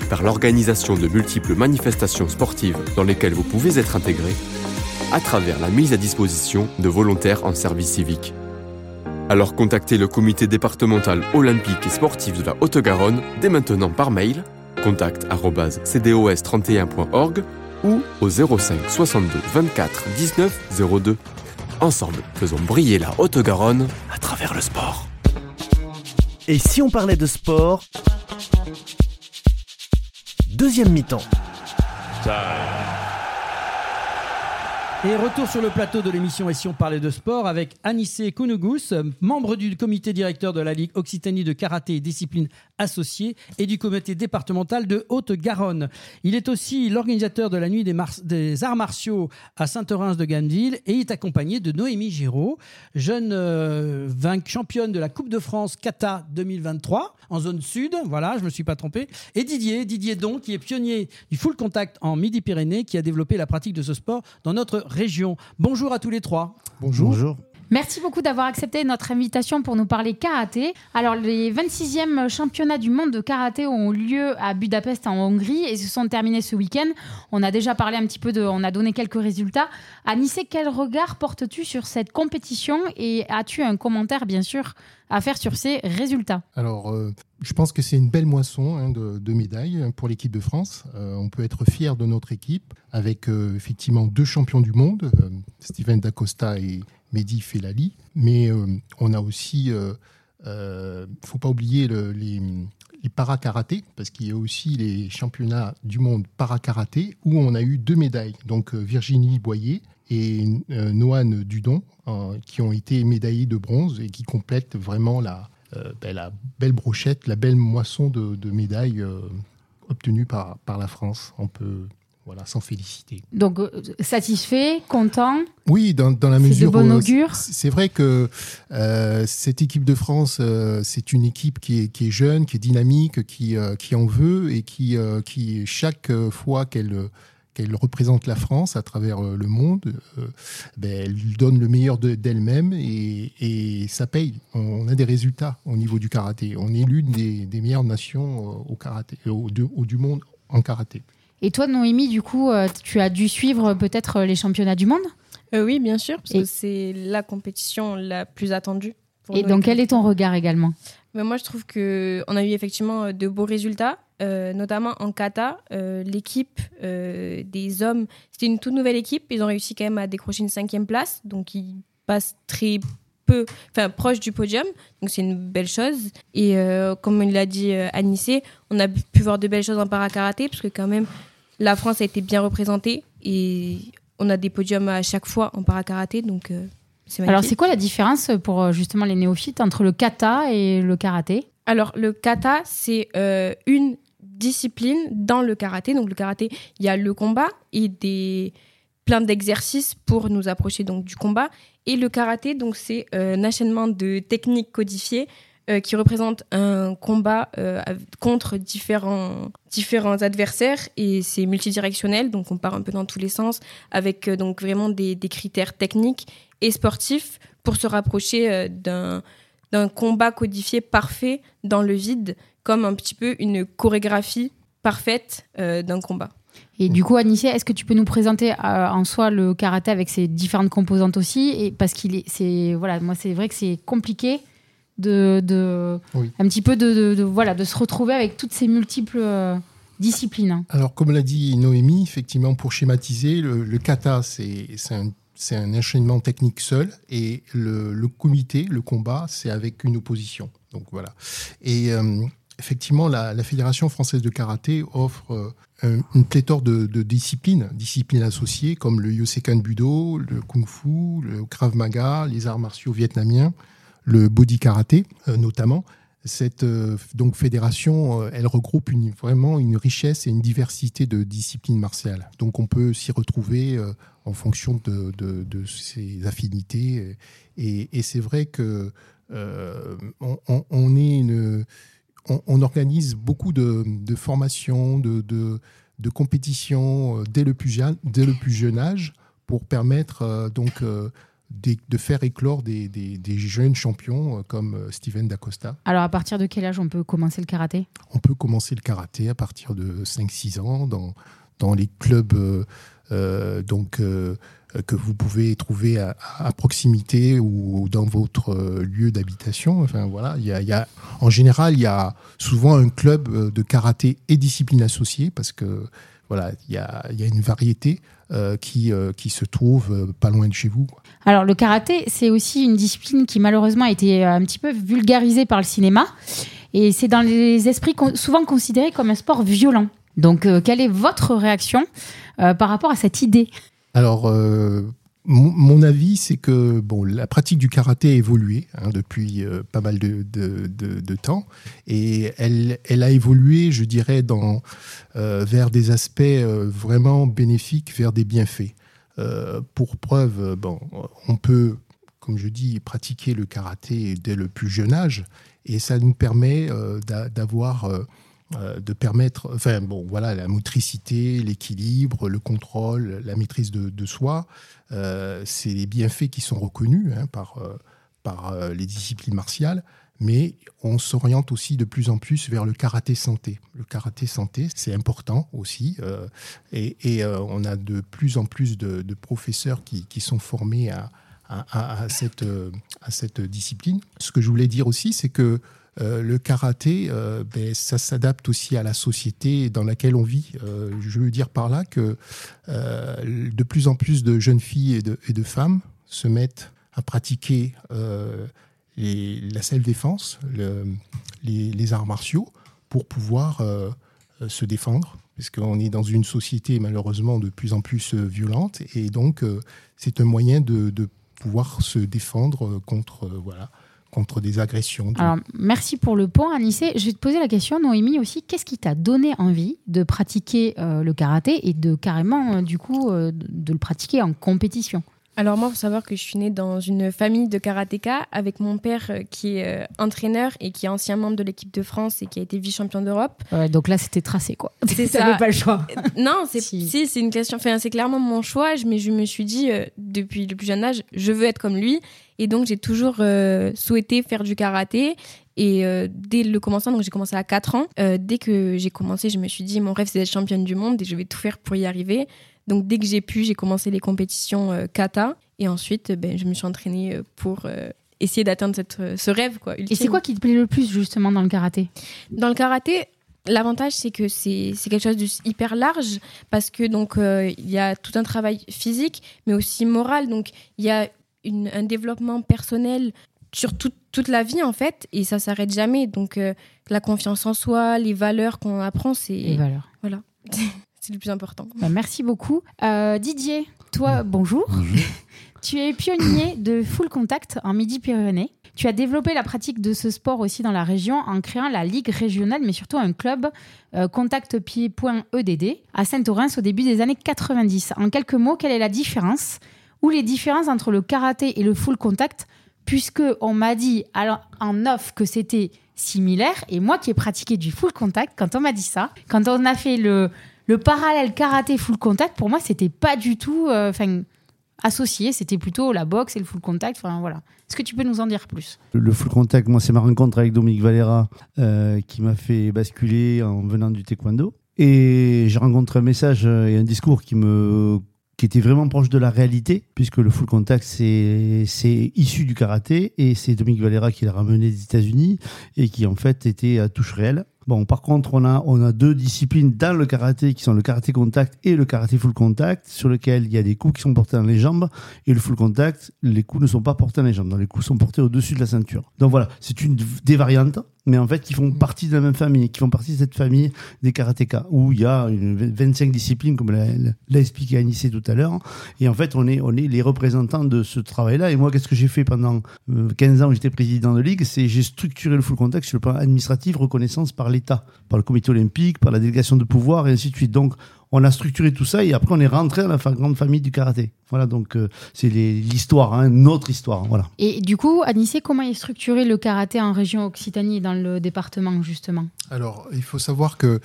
par l'organisation de multiples manifestations sportives dans lesquelles vous pouvez être intégré, à travers la mise à disposition de volontaires en service civique. Alors contactez le comité départemental olympique et sportif de la Haute-Garonne dès maintenant par mail contact@cdos31.org ou au 05 62 24 19 02. Ensemble, faisons briller la Haute-Garonne à travers le sport. Et si on parlait de sport? Deuxième mi-temps. Et retour sur le plateau de l'émission Et si on parlait de sport avec Anissé Kounougous, membre du comité directeur de la Ligue Occitanie de karaté et discipline associée et du comité départemental de Haute-Garonne. Il est aussi l'organisateur de la nuit des, arts martiaux à Saint-Orens de Gameville et est accompagné de Noémie Giraud, jeune euh, championne de la Coupe de France Kata 2023 en zone sud. Voilà, je me suis pas trompé. Et Didier, Didier Don, qui est pionnier du full contact en Midi-Pyrénées, qui a développé la pratique de ce sport dans notre région. Bonjour à tous les trois. Bonjour. Bonjour. Merci beaucoup d'avoir accepté notre invitation pour nous parler karaté. Alors, les 26e championnats du monde de karaté ont lieu à Budapest en Hongrie et se sont terminés ce week-end. On a déjà parlé un petit peu de, on a donné quelques résultats. Anissé, quel regard portes-tu sur cette compétition? Et as-tu un commentaire, bien sûr, à faire sur ces résultats Alors, euh, je pense que c'est une belle moisson hein, de, médailles pour l'équipe de France. Euh, on peut être fier de notre équipe avec euh, effectivement deux champions du monde, Steven Dacosta et Mehdi Felali. Mais on a aussi, il ne faut pas oublier les, les para-karaté, parce qu'il y a aussi les championnats du monde para-karaté où on a eu deux médailles. Donc Virginie Boyer et euh, Noan Dudon, euh, qui ont été médaillés de bronze et qui complètent vraiment la, euh, ben, la belle brochette, la belle moisson de, médailles obtenues par, par la France. On peut voilà, s'en féliciter. Donc, satisfait, content? Oui, dans, dans la mesure de bon augure? C'est vrai que cette équipe de France, c'est une équipe qui est, qui est, jeune, qui est dynamique, qui, qui en veut et qui, qui chaque fois qu'elle qu'elle représente la France à travers euh, le monde, euh, ben, elle donne le meilleur d'elle-même et, ça paye. On a des résultats au niveau du karaté. On est l'une des, meilleures nations euh, au karaté, au, du monde en karaté. Et toi, Noémie, du coup, tu as dû suivre peut-être les championnats du monde? Oui, bien sûr, parce que c'est la compétition la plus attendue. et donc, quel est ton regard également? Mais Moi, je trouve qu'on a eu effectivement de beaux résultats. Euh, notamment en kata, euh, l'équipe euh, des hommes, c'était une toute nouvelle équipe. Ils ont réussi quand même à décrocher une cinquième place, donc ils passent très peu, enfin proche du podium, donc c'est une belle chose. Et comme il l'a dit Anissé, on a pu voir de belles choses en para-karaté, parce que quand même la France a été bien représentée et on a des podiums à chaque fois en para-karaté, donc alors, c'est quoi la différence pour justement les néophytes entre le kata et le karaté? Alors, le kata, c'est une disciplines dans le karaté. Donc le karaté, il y a le combat et des plein d'exercices pour nous approcher donc du combat. Et le karaté, donc c'est euh, un enchaînement de techniques codifiées euh, qui représentent un combat euh, contre différents, différents adversaires et c'est multidirectionnel, donc on part un peu dans tous les sens avec donc vraiment des, des, critères techniques et sportifs pour se rapprocher d'un d'un combat codifié parfait dans le vide comme un petit peu une chorégraphie parfaite euh, d'un combat. Et du coup, Anissé, est-ce que tu peux nous présenter euh, en soi le karaté avec ses différentes composantes aussi? Et Parce qu'il est, c'est voilà, moi c'est vrai que c'est compliqué de, de un petit peu de, de, voilà, de se retrouver avec toutes ces multiples euh, discipline Alors, comme l'a dit Noémie, effectivement, pour schématiser, le, kata, c'est un, un, enchaînement technique seul, et le, le comité, le combat, c'est avec une opposition. Donc voilà. Et euh, effectivement, la, Fédération française de karaté offre euh, une pléthore de, disciplines, disciplines associées comme le Yosekan Budo, le Kung Fu, le Krav Maga, les arts martiaux vietnamiens, le Body Karaté euh, notamment. Cette donc fédération, elle regroupe vraiment une richesse et une diversité de disciplines martiales. Donc on peut s'y retrouver en fonction de, ses affinités. Et, c'est vrai que euh, organise beaucoup de, formations, de, compétitions euh, dès le, plus jeune, âge pour permettre euh, donc de faire éclore des, jeunes champions comme Steven Dacosta. Alors à partir de quel âge on peut commencer le karaté? On peut commencer le karaté à partir de 5-6 ans dans, dans les clubs donc euh, que vous pouvez trouver à, proximité ou dans votre euh, lieu d'habitation. Enfin voilà, il y, a, en général, il y a souvent un club euh, de karaté et discipline associée parce que voilà, il y a, y a, une variété qui, qui se trouve pas loin de chez vous. Alors le karaté, c'est aussi une discipline qui malheureusement a été un petit peu vulgarisée par le cinéma et c'est dans les esprits souvent considéré comme un sport violent. Donc quelle est votre réaction par rapport à cette idée? Alors, euh, mon avis, c'est que bon, la pratique du karaté a évolué hein, depuis euh, pas mal de, temps et elle, elle, a évolué, je dirais, dans, euh, vers des aspects vraiment bénéfiques, vers des bienfaits. pour preuve, bon, on peut, comme je dis, pratiquer le karaté dès le plus jeune âge et ça nous permet d'avoir euh, de permettre, enfin bon, voilà, la motricité, l'équilibre, le contrôle, la maîtrise de, soi, euh, c'est les bienfaits qui sont reconnus hein, par, euh, les disciplines martiales, mais on s'oriente aussi de plus en plus vers le karaté santé. Le karaté santé, c'est important aussi, et, on a de plus en plus de, professeurs qui, qui, sont formés à, à, cette, à cette discipline. Ce que je voulais dire aussi, c'est que euh, le karaté, euh, ben, ça s'adapte aussi à la société dans laquelle on vit. Euh, je veux dire par là que de plus en plus de jeunes filles et de, femmes se mettent à pratiquer la self-défense, les, arts martiaux, pour pouvoir se défendre, puisqu'on est dans une société malheureusement de plus en plus violente, et donc c'est un moyen de, de, pouvoir se défendre contre voilà contre des agressions. Merci pour le point, Anissé. Je vais te poser la question, Noémie, aussi. Qu'est-ce qui t'a donné envie de pratiquer euh, le karaté et de carrément, euh, du coup, euh, de le pratiquer en compétition? Alors moi, il faut savoir que je suis née dans une famille de karatéka avec mon père qui est entraîneur et qui est ancien membre de l'équipe de France et qui a été vice-champion d'Europe. donc là, c'était tracé, quoi. C'est ça. pas le choix. non, c'est si, c'est une question. Enfin, c'est clairement mon choix. Mais je me suis dit depuis le plus jeune âge, je veux être comme lui. Et donc, j'ai toujours euh, souhaité faire du karaté. Et euh, dès le commencement, donc j'ai commencé à 4 ans, euh, dès que j'ai commencé, je me suis dit, mon rêve, c'est d'être championne du monde et je vais tout faire pour y arriver. Donc, dès que j'ai pu, j'ai commencé les compétitions kata. Et ensuite, ben, je me suis entraînée pour essayer d'atteindre ce rêve. Quoi, et c'est quoi qui te plaît le plus, justement, dans le karaté? Dans le karaté, L'avantage, c'est que c'est quelque chose de hyper large parce que donc il y a tout un travail physique, mais aussi moral. Donc il y a un développement personnel sur toute la vie en fait et ça s'arrête jamais donc euh, la confiance en soi les valeurs qu'on apprend c'est les valeurs voilà c'est le plus important. Bah, merci beaucoup. Euh, Didier toi bonjour, tu es pionnier de full contact en Midi-Pyrénées. Tu as développé la pratique de ce sport aussi dans la région en créant la ligue régionale mais surtout un club euh, contactpied.edd à Saint-Orens au début des années 90 en quelques mots quelle est la différence ou les différences entre le karaté et le full contact, puisque on m'a dit alors, en off que c'était similaire, et moi qui ai pratiqué du full contact, quand on m'a dit ça, quand on a fait le, le parallèle karaté full contact, pour moi c'était pas du tout euh, associé, c'était plutôt la boxe et le full contact. Voilà. Est-ce que tu peux nous en dire plus? Le full contact, moi c'est ma rencontre avec Dominique Valera euh, qui m'a fait basculer en venant du taekwondo. Et j'ai rencontré un message euh, et un discours qui me qui était vraiment proche de la réalité, puisque le full contact, c'est issu du karaté, et c'est Dominique Valera qui l'a ramené des États-Unis, et qui en fait était à touche réelle. Bon, par contre, on a, on a deux disciplines dans le karaté qui sont le karaté contact et le karaté full contact, sur lequel il y a des coups qui sont portés dans les jambes et le full contact, les coups ne sont pas portés dans les jambes, les coups sont portés au-dessus de la ceinture. Donc voilà, c'est une des variantes mais en fait qui font partie de la même famille, qui font partie de cette famille des karatékas, où il y a une 25 disciplines, comme l'a expliqué Anissé tout à l'heure. Et en fait, on est, on est les représentants de ce travail-là. Et moi, qu'est-ce que j'ai fait pendant 15 euh, ans où j'étais président de ligue? C'est j'ai structuré le full contact sur le plan administratif, reconnaissance par l'État, par le comité olympique, par la délégation de pouvoir, et ainsi de suite. Donc, on a structuré tout ça et après on est rentré dans la grande famille du karaté. Voilà, donc euh, c'est l'histoire, hein, notre histoire. Voilà. Et du coup, Anissé, comment est structuré le karaté en région Occitanie, dans le département justement? Alors, il faut savoir que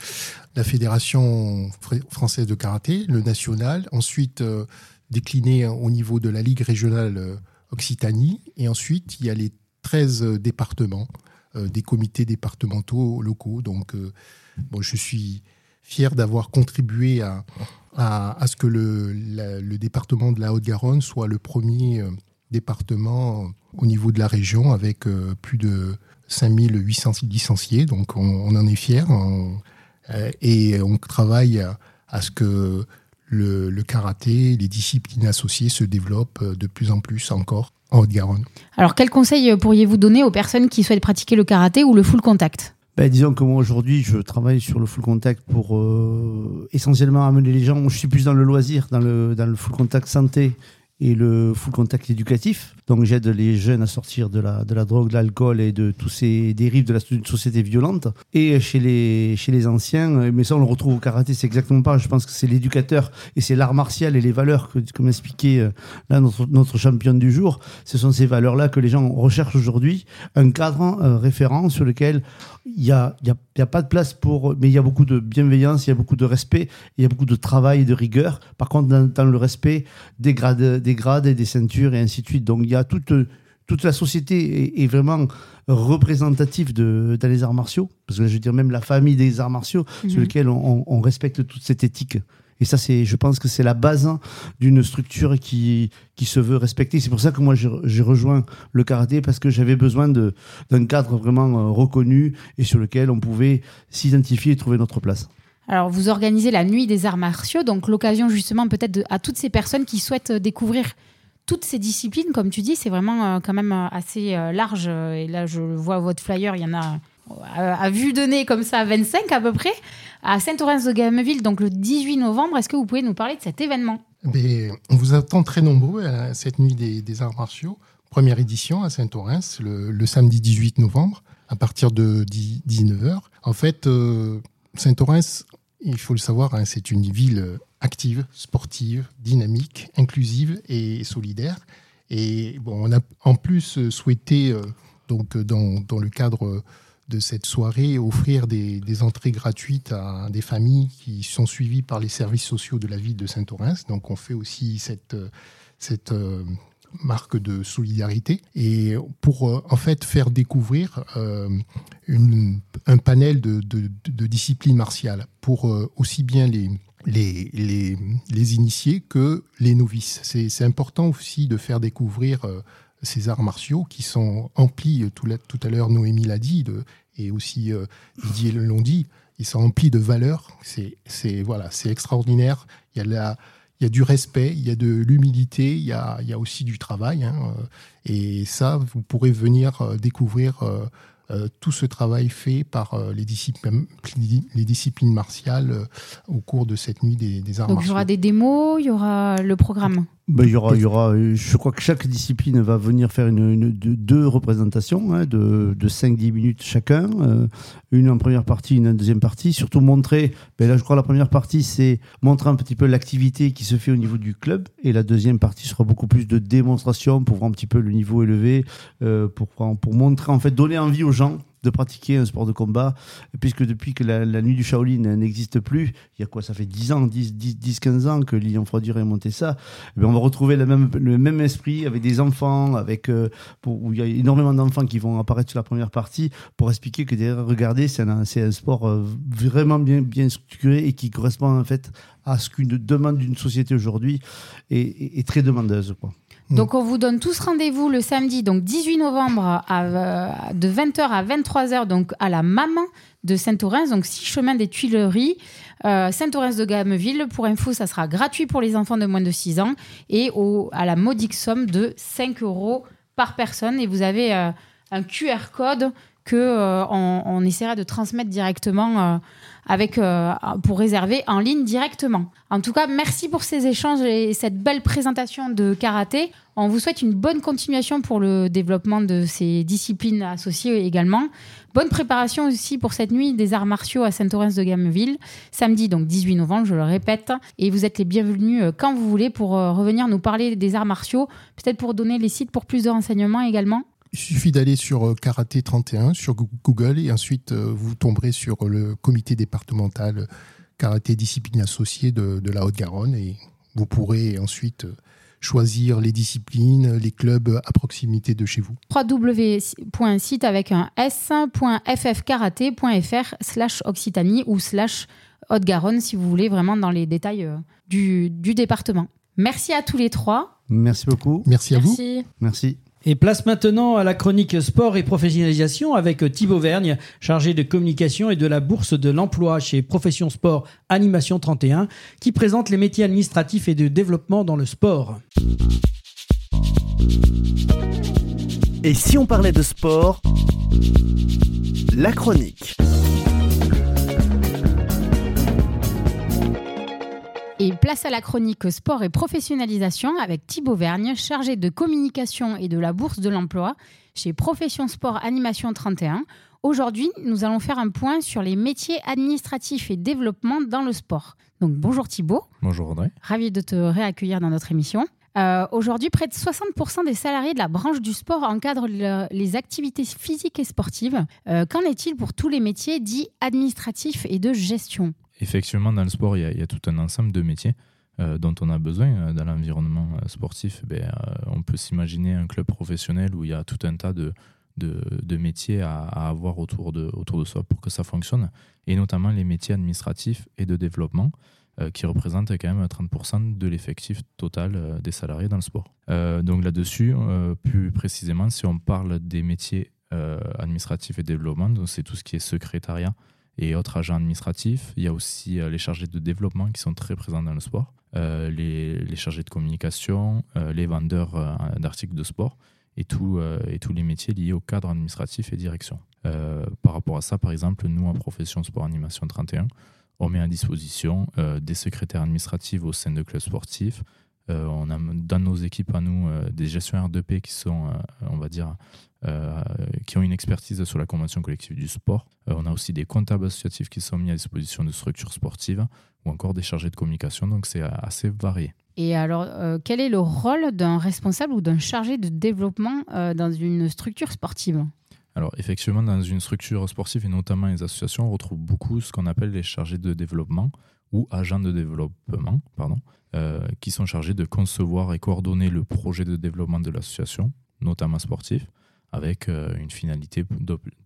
la Fédération française de karaté, le national, ensuite euh, décliné au niveau de la Ligue régionale euh, Occitanie, et ensuite il y a les 13 départements, des comités départementaux locaux. Donc, bon, je suis fier d'avoir contribué à, à, ce que le, département de la Haute-Garonne soit le premier euh, département au niveau de la région avec euh, plus de 5800 licenciés. Donc on, en est fier euh, et on travaille à, à ce que le, le, karaté, les disciplines associées se développent de plus en plus encore en Haute-Garonne. Alors quel conseil pourriez-vous donner aux personnes qui souhaitent pratiquer le karaté ou le full contact? Ben, disons que moi aujourd'hui je travaille sur le full contact pour euh, essentiellement amener les gens, je suis plus dans le loisir, dans le, dans le full contact santé et le full contact éducatif. Donc j'aide les jeunes à sortir de la, de la drogue, de l'alcool et de tous ces dérives de la société violente. Et chez les, chez les anciens, mais ça on le retrouve au karaté, c'est exactement pas. Je pense que c'est l'éducateur et c'est l'art martial et les valeurs, que, comme expliquait euh, là notre, notre championne du jour. Ce sont ces valeurs-là que les gens recherchent aujourd'hui. Un cadre euh, référent sur lequel il n'y a, y y a, pas de place pour. Mais il y a beaucoup de bienveillance, il y a beaucoup de respect, il y a beaucoup de travail et de rigueur. Par contre, dans, le respect des grades, des grades et des ceintures et ainsi de suite. Donc il y a toute, toute la société est, vraiment représentative de, dans les arts martiaux. Parce que je veux dire, même la famille des arts martiaux, sur mhm. lequel on, on respecte toute cette éthique. Et ça, c'est, je pense que c'est la base hein, d'une structure qui, qui se veut respecter. C'est pour ça que moi, j'ai rejoint le karaté parce que j'avais besoin de, d'un cadre vraiment euh, reconnu et sur lequel on pouvait s'identifier et trouver notre place. Alors, vous organisez la nuit des arts martiaux, donc l'occasion justement peut-être à toutes ces personnes qui souhaitent euh, découvrir toutes ces disciplines, comme tu dis, c'est vraiment euh, quand même assez large. Et là, je vois votre flyer, il y en a à, vue nez comme ça, 25 à peu près, à Saint-Orens-de-Gameville, donc le 18 novembre. Est-ce que vous pouvez nous parler de cet événement? On vous attend très nombreux à cette nuit des, arts martiaux. Première édition à Saint-Orens, le, samedi 18 novembre, à partir de 19h. En fait, euh, Saint-Orens, il faut le savoir, hein, c'est une ville active, sportive, dynamique, inclusive et solidaire. Et bon, on a en plus souhaité, euh, donc dans, dans, le cadre de cette soirée offrir des, entrées gratuites à des familles qui sont suivies par les services sociaux de la ville de Saint-Orens. Donc on fait aussi cette, cette euh, marque de solidarité et pour euh, en fait faire découvrir euh, un panel de, disciplines martiales pour aussi bien les, les, les, initiés que les novices. C'est important aussi de faire découvrir ces arts martiaux qui sont emplis, tout, tout à l'heure Noémie l'a dit, et aussi euh, Didier l'ont dit, ils sont emplis de valeurs. C'est voilà, extraordinaire. Il y a la, il y a du respect, il y a de l'humilité, il y a, il y a aussi du travail. Hein, euh, et ça, vous pourrez venir euh, découvrir euh, tout ce travail fait par euh, les, disciplines, les disciplines martiales euh, au cours de cette nuit des, des arts Donc il y aura des démos, il y aura le programme ben, il, y aura, il y aura, je crois que chaque discipline va venir faire une, deux représentations hein, de, de 5-10 minutes chacun, une en première partie, une en deuxième partie. Surtout montrer, ben là je crois la première partie c'est montrer un petit peu l'activité qui se fait au niveau du club et la deuxième partie sera beaucoup plus de démonstration pour voir un petit peu le niveau élevé, pour, pour montrer en fait, donner envie aux gens de pratiquer un sport de combat, puisque depuis que la, nuit du Shaolin n'existe plus, il y a quoi, ça fait 10 ans, 10, 10, 10 15 ans que Lilian Froidure a monté ça, eh on va retrouver le même, le même esprit avec des enfants, avec, euh, où il y a énormément d'enfants qui vont apparaître sur la première partie pour expliquer que derrière, regardez, c'est un, un, sport euh, vraiment bien, bien structuré et qui correspond en fait à ce qu'une demande d'une société aujourd'hui est, est, très demandeuse. Quoi. Donc on vous donne tous rendez-vous le samedi, donc 18 novembre, à, de 20h à 23h, donc à la MAM de Saint-Orens, donc 6 chemins des Tuileries, euh, Saint-Orens de Gameville. Pour info, ça sera gratuit pour les enfants de moins de 6 ans et à la modique somme de 5 euros par personne. Et vous avez euh, un QR code que euh, on, essaiera de transmettre directement avec, pour réserver en ligne directement. En tout cas, merci pour ces échanges et cette belle présentation de karaté. On vous souhaite une bonne continuation pour le développement de ces disciplines associées également. Bonne préparation aussi pour cette nuit des arts martiaux à Saint-Orens de Gameville, samedi donc 18 novembre, je le répète. Et vous êtes les bienvenus euh, quand vous voulez pour euh, revenir nous parler des arts martiaux, peut-être pour donner les sites pour plus de renseignements également. Il suffit d'aller sur euh, Karaté 31 sur Google et ensuite vous tomberez sur le comité départemental Karaté Discipline Associée de, de la Haute-Garonne et vous pourrez ensuite choisir les disciplines, les clubs à proximité de chez vous. www.site avec un s.ffkaraté.fr slash Occitanie ou slash Haute-Garonne si vous voulez vraiment dans les détails euh, du, du département. Merci à tous les trois. Merci beaucoup. Merci à vous. Merci. Et place maintenant à la chronique sport et professionnalisation avec Thibaut Vergne, chargé de communication et de la bourse de l'emploi chez Profession Sport Animation 31, qui présente les métiers administratifs et de développement dans le sport. Et si on parlait de sport? La chronique. Et place à la chronique sport et professionnalisation avec Thibaut Vergne, chargé de communication et de la bourse de l'emploi chez Profession Sport Animation 31. Aujourd'hui, nous allons faire un point sur les métiers administratifs et développement dans le sport. Donc bonjour Thibaut. Bonjour Audrey. Ravi de te réaccueillir dans notre émission. Euh, aujourd'hui, près de 60% des salariés de la branche du sport encadrent les activités physiques et sportives. Euh, qu'en est-il pour tous les métiers dits administratifs et de gestion? Effectivement, dans le sport, il y, a, tout un ensemble de métiers euh, dont on a besoin euh, dans l'environnement euh, sportif. Ben, on peut s'imaginer un club professionnel où il y a tout un tas de, de, métiers à, avoir autour de, autour de soi pour que ça fonctionne, et notamment les métiers administratifs et de développement. qui représentent quand même 30% de l'effectif total des salariés dans le sport. donc là-dessus, plus précisément, si on parle des métiers administratifs et développement, c'est tout ce qui est secrétariat, et autres agents administratifs. Il y a aussi euh, les chargés de développement qui sont très présents dans le sport, euh, les, chargés de communication, euh, les vendeurs d'articles de sport et, tous les métiers liés au cadre administratif et direction. par rapport à ça, par exemple, nous, en profession sport animation 31, on met à disposition des secrétaires administratifs au sein de clubs sportifs, on a dans nos équipes à nous des gestionnaires de paix qui sont, on va dire, qui ont une expertise sur la convention collective du sport. Euh, on a aussi des comptables associatifs qui sont mis à disposition de structures sportives ou encore des chargés de communication, donc c'est assez varié. Et alors, euh, quel est le rôle d'un responsable ou d'un chargé de développement dans une structure sportive? Alors effectivement, dans une structure sportive et notamment les associations, on retrouve beaucoup ce qu'on appelle les chargés de développement ou agents de développement, pardon, qui sont chargés de concevoir et coordonner le projet de développement de l'association, notamment sportif, avec euh, une finalité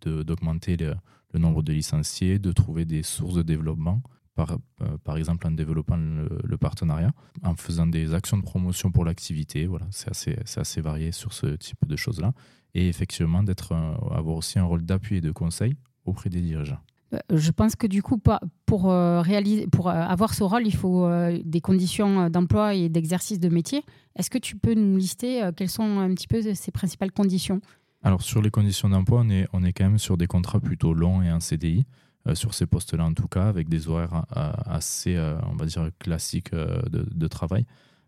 d'augmenter le, nombre de licenciés, de trouver des sources de développement, par, euh, par exemple en développant le, partenariat, en faisant des actions de promotion pour l'activité. Voilà, c'est assez, assez varié sur ce type de choses-là. Et effectivement, d'être, avoir aussi un rôle d'appui et de conseil auprès des dirigeants. Euh, je pense que du coup, pour, réaliser, pour avoir ce rôle, il faut des conditions d'emploi et d'exercice de métier. Est-ce que tu peux nous lister quelles sont un petit peu ces principales conditions? Alors sur les conditions d'emploi, on est, on est quand même sur des contrats plutôt longs et en CDI, euh, sur ces postes-là en tout cas, avec des horaires euh, assez, euh, on va dire, classiques de, travail.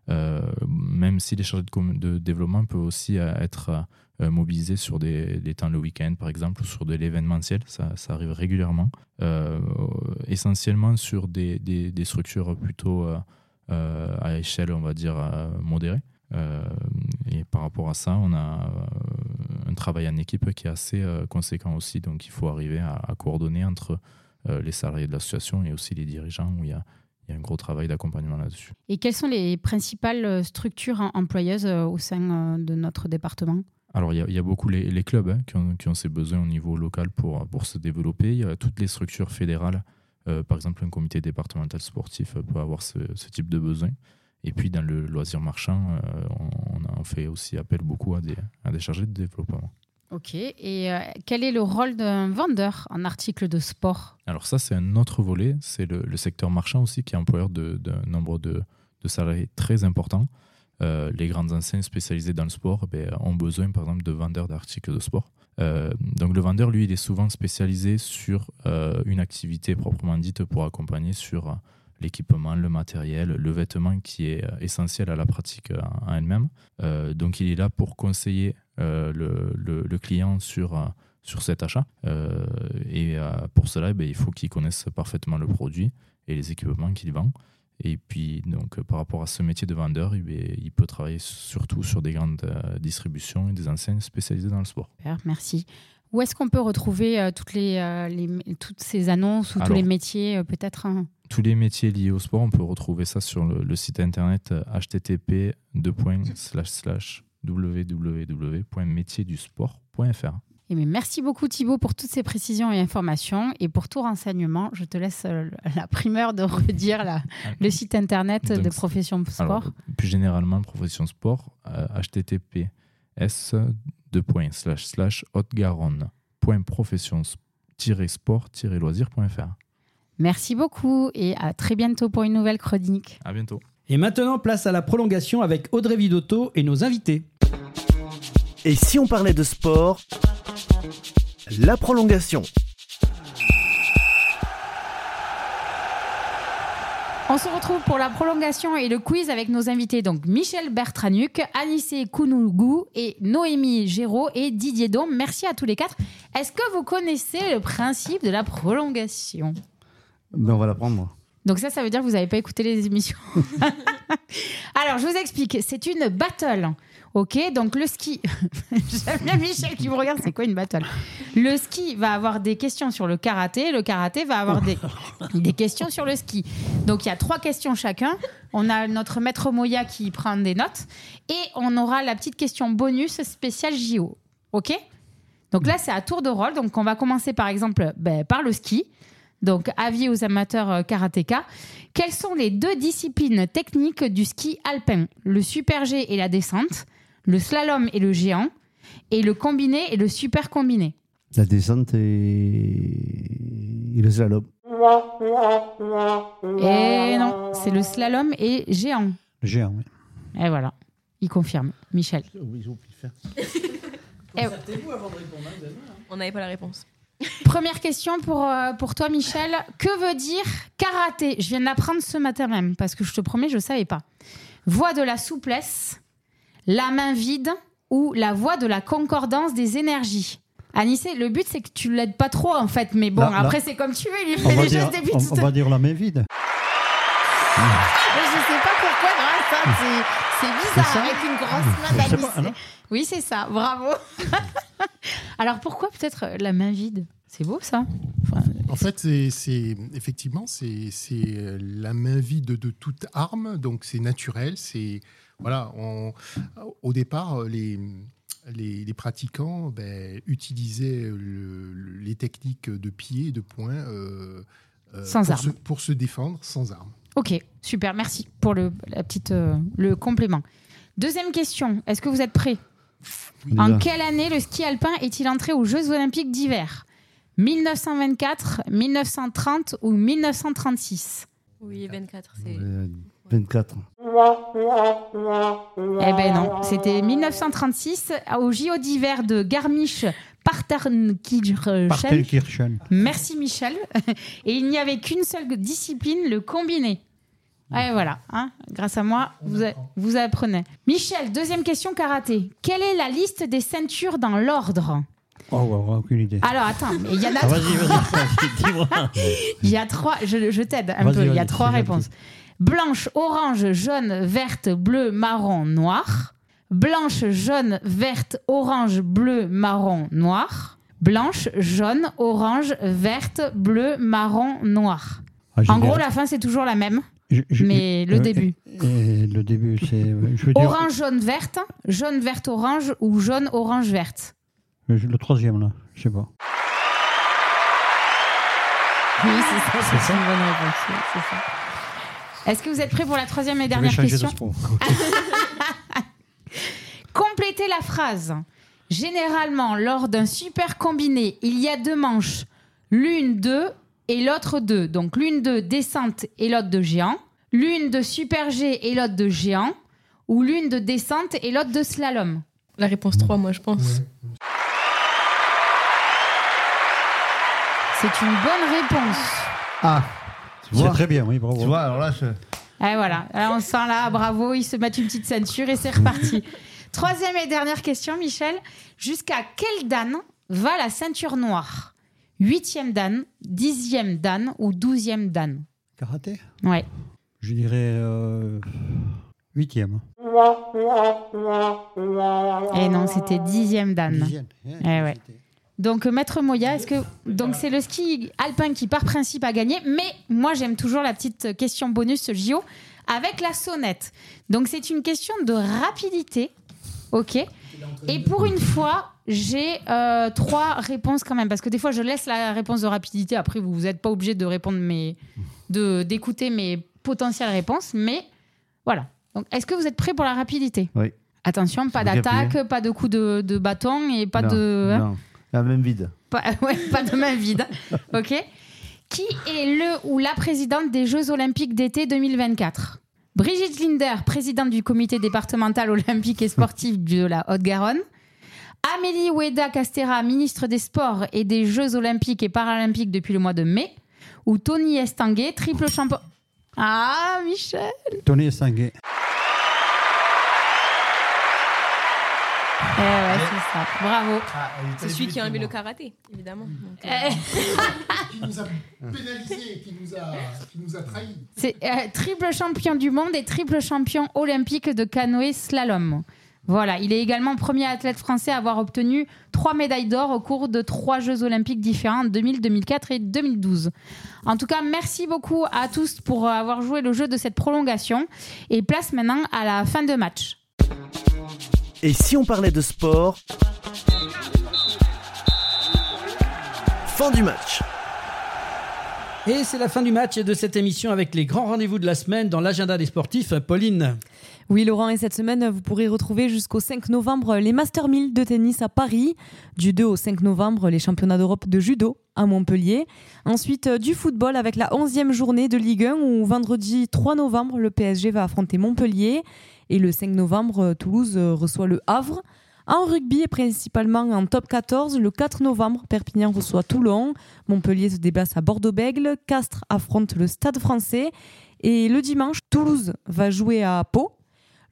même si les chargés de, développement peuvent aussi être mobilisés sur des, temps le week-end par exemple, ou sur de l'événementiel, ça, arrive régulièrement. essentiellement sur des structures plutôt à échelle, on va dire, modérée. Et par rapport à ça, on a un travail en équipe qui est assez euh, conséquent aussi. Donc il faut arriver à, coordonner entre euh, les salariés de l'association et aussi les dirigeants où il y a, il y a un gros travail d'accompagnement là-dessus. Et quelles sont les principales euh, structures employeuses au sein de notre département? Alors, il y, a, il y, a, beaucoup les, clubs hein, qui, ont, qui, ont, ces besoins au niveau local pour, pour se développer. Il y a toutes les structures fédérales. par exemple, un comité départemental sportif peut avoir ce, ce type de besoin. Et puis dans le loisir marchand, on, on, fait aussi appel beaucoup à des, à des chargés de développement. Ok. Et quel est le rôle d'un vendeur en article de sport? Alors ça, c'est un autre volet. C'est le, le, secteur marchand aussi qui est employeur d'un nombre de, de, salariés très important. Euh, les grandes enseignes spécialisées dans le sport ben, ont besoin, par exemple, de vendeurs d'articles de sport. Euh, donc le vendeur, lui, il est souvent spécialisé sur euh, une activité proprement dite pour accompagner sur l'équipement, le matériel, le vêtement qui est essentiel à la pratique en elle-même. donc il est là pour conseiller le, le, client sur, sur cet achat. et pour cela, ben, il faut qu'il connaisse parfaitement le produit et les équipements qu'il vend. Et puis, donc, euh, par rapport à ce métier de vendeur, il, peut travailler surtout sur des grandes euh, distributions et des enseignes spécialisées dans le sport. Merci. Où est-ce qu'on peut retrouver euh, toutes, les, toutes ces annonces ou tous les métiers, peut-être hein? Tous les métiers liés au sport, on peut retrouver ça sur le, site internet http www.métiersdusport.fr. Eh merci beaucoup Thibaut pour toutes ces précisions et informations. Et pour tout renseignement, je te laisse euh, la primeur de redire la, le site internet de Profession Sport. plus généralement, Profession Sport, euh, https haute-garonne.profession-sport-loisir.fr. Merci beaucoup et à très bientôt pour une nouvelle chronique. À bientôt. Et maintenant, place à la prolongation avec Audrey Vidotto et nos invités. Et si on parlait de sport La prolongation. On se retrouve pour la prolongation et le quiz avec nos invités, donc Michel Bertranuc, Anissé Kounougou et Noémie Géraud et Didier Dom. Merci à tous les quatre. Est-ce que vous connaissez le principe de la prolongation? Ben On va l'apprendre, Donc ça, ça veut dire que vous n'avez pas écouté les émissions. Alors, je vous explique. C'est une battle. Ok, donc le ski. J'aime bien Michel qui me regarde, c'est quoi une battle? Le ski va avoir des questions sur le karaté, le karaté va avoir des, des questions sur le ski. Donc il y a trois questions chacun. On a notre maître Moya qui prend des notes et on aura la petite question bonus spéciale JO. Ok? Donc là, c'est à tour de rôle. Donc on va commencer par exemple ben, par le ski. Donc avis aux amateurs euh, karatéka. Quelles sont les deux disciplines techniques du ski alpin? Le super G et la descente le slalom et le géant, et le combiné et le super combiné. La descente et, le slalom. Et non, c'est le slalom et géant. Le géant, oui. Et voilà, il confirme. Michel. On n'avait pas la réponse. Première question pour, euh, pour toi, Michel. Que veut dire karaté? Je viens d'apprendre ce matin même, parce que je te promets, je ne savais pas. Voix de la souplesse, la main vide ou la voie de la concordance des énergies? Anissé, le but c'est que tu l'aides pas trop en fait, mais bon, après c'est comme tu veux, il lui fait gestes des on, on, va dire la main vide. Je sais pas pourquoi, hein, c'est bizarre avec une grosse main. Oui, c'est ça, bravo. Alors pourquoi peut-être la main vide? C'est beau ça. en fait, c'est effectivement c'est la main vide de toute arme, donc c'est naturel, c'est voilà, au départ, les, les, pratiquants ben, utilisaient les techniques de pied et de poing euh, euh, sans pour. Se, pour se défendre sans armes. Ok, super, merci pour le, la petite, euh, le complément. Deuxième question, est-ce que vous êtes prêts? En quelle année le ski alpin est-il entré aux Jeux olympiques d'hiver? 1924, 1930 ou 1936 Oui, 24, c'est... 24. Eh ben non, c'était 1936 au JO d'hiver de Garmisch-Partenkirchen. Merci Michel. Et il n'y avait qu'une seule discipline, le combiné. Et voilà, hein. grâce à moi, vous, vous apprenez. Michel, deuxième question karaté. Quelle est la liste des ceintures dans l'ordre? Oh, aucune idée. Alors attends, il y en a. Ah, vas-y, vas-y, Il y a trois. Je, je t'aide un peu. Il y a trois réponses blanche, orange, jaune, verte, bleu, marron, noir. Blanche, jaune, verte, orange, bleu, marron, noir. Blanche, jaune, orange, verte, bleu, marron, noir. Ah, en gros, la fin, c'est toujours la même. mais le début. le début, c'est. Orange, jaune, verte, jaune, verte, orange ou jaune, orange, verte. Le troisième, là, je sais pas. Oui, c'est ça, c'est une bonne réponse. Est-ce que vous êtes prêts pour la troisième et Je vais dernière de question. Complétez la phrase. Généralement, lors d'un super combiné, il y a deux manches. L'une de et l'autre de. Donc l'une de descente et l'autre de géant. L'une de super G et l'autre de géant. Ou l'une de descente et l'autre de slalom. La réponse 3, moi, je pense. C'est une bonne réponse. Ah, tu C'est vois très bien, oui, bravo. Tu vois, alors là, je... Et voilà, Alors, on sent là, bravo, ils se mettent une petite ceinture et c'est reparti. Troisième et dernière question, Michel. Jusqu'à quelle dan va la ceinture noire? Huitième dan, dixième dan ou douzième dan? Karaté? Ouais. Je dirais euh, huitième. Et non, c'était dixième dan. Dixième, Eh ouais. Donc, euh, Maître Moya, est-ce que donc c'est le ski alpin qui par principe a gagné, mais moi j'aime toujours la petite question bonus JO avec la sonnette. Donc c'est une question de rapidité, ok? Et pour une fois, j'ai euh, trois réponses quand même, parce que des fois je laisse la réponse de rapidité. Après, vous n'êtes pas obligé de répondre mes, de d'écouter mes potentielles réponses, mais voilà. Donc, est-ce que vous êtes prêts pour la rapidité? Oui. Attention, pas d'attaque, pas de coup de, de bâton et pas Non, de. hein? non. La même vide. pas, ouais, pas de main vide. Ok. Qui est le ou la présidente des Jeux Olympiques d'été 2024 Brigitte Linder, présidente du comité départemental olympique et sportif de la Haute-Garonne. Amélie Oueda Castera, ministre des Sports et des Jeux Olympiques et Paralympiques depuis le mois de mai. Ou Tony Estanguet, triple champion. Ah, Michel Tony Estanguet. Eh ouais, c'est ça. Bravo. C'est celui qui a aimé le karaté, évidemment. Donc, euh, Eh. Qui nous a pénalisé, qui nous a, qui nous a trahis. C'est euh, triple champion du monde et triple champion olympique de canoë slalom. Voilà, il est également premier athlète français à avoir obtenu trois médailles d'or au cours de trois Jeux olympiques différents en 2000, 2004 et 2012. En tout cas, merci beaucoup à tous pour avoir joué le jeu de cette prolongation et place maintenant à la fin de match. Et si on parlait de sport Fin du match. Et c'est la fin du match et de cette émission avec les grands rendez-vous de la semaine dans l'agenda des sportifs. Pauline. Oui, Laurent, et cette semaine, vous pourrez retrouver jusqu'au 5 novembre les Master 1000 de tennis à Paris. Du 2 au 5 novembre, les championnats d'Europe de judo à Montpellier. Ensuite, euh, du football avec la 11e journée de Ligue 1 où vendredi 3 novembre, le PSG va affronter Montpellier. Et le 5 novembre, euh, Toulouse euh, reçoit le Havre. En rugby et principalement en top 14, le 4 novembre, Perpignan reçoit Toulon, Montpellier se déplace à Bordeaux-Bègle, Castres affronte le Stade français et le dimanche, Toulouse va jouer à Pau.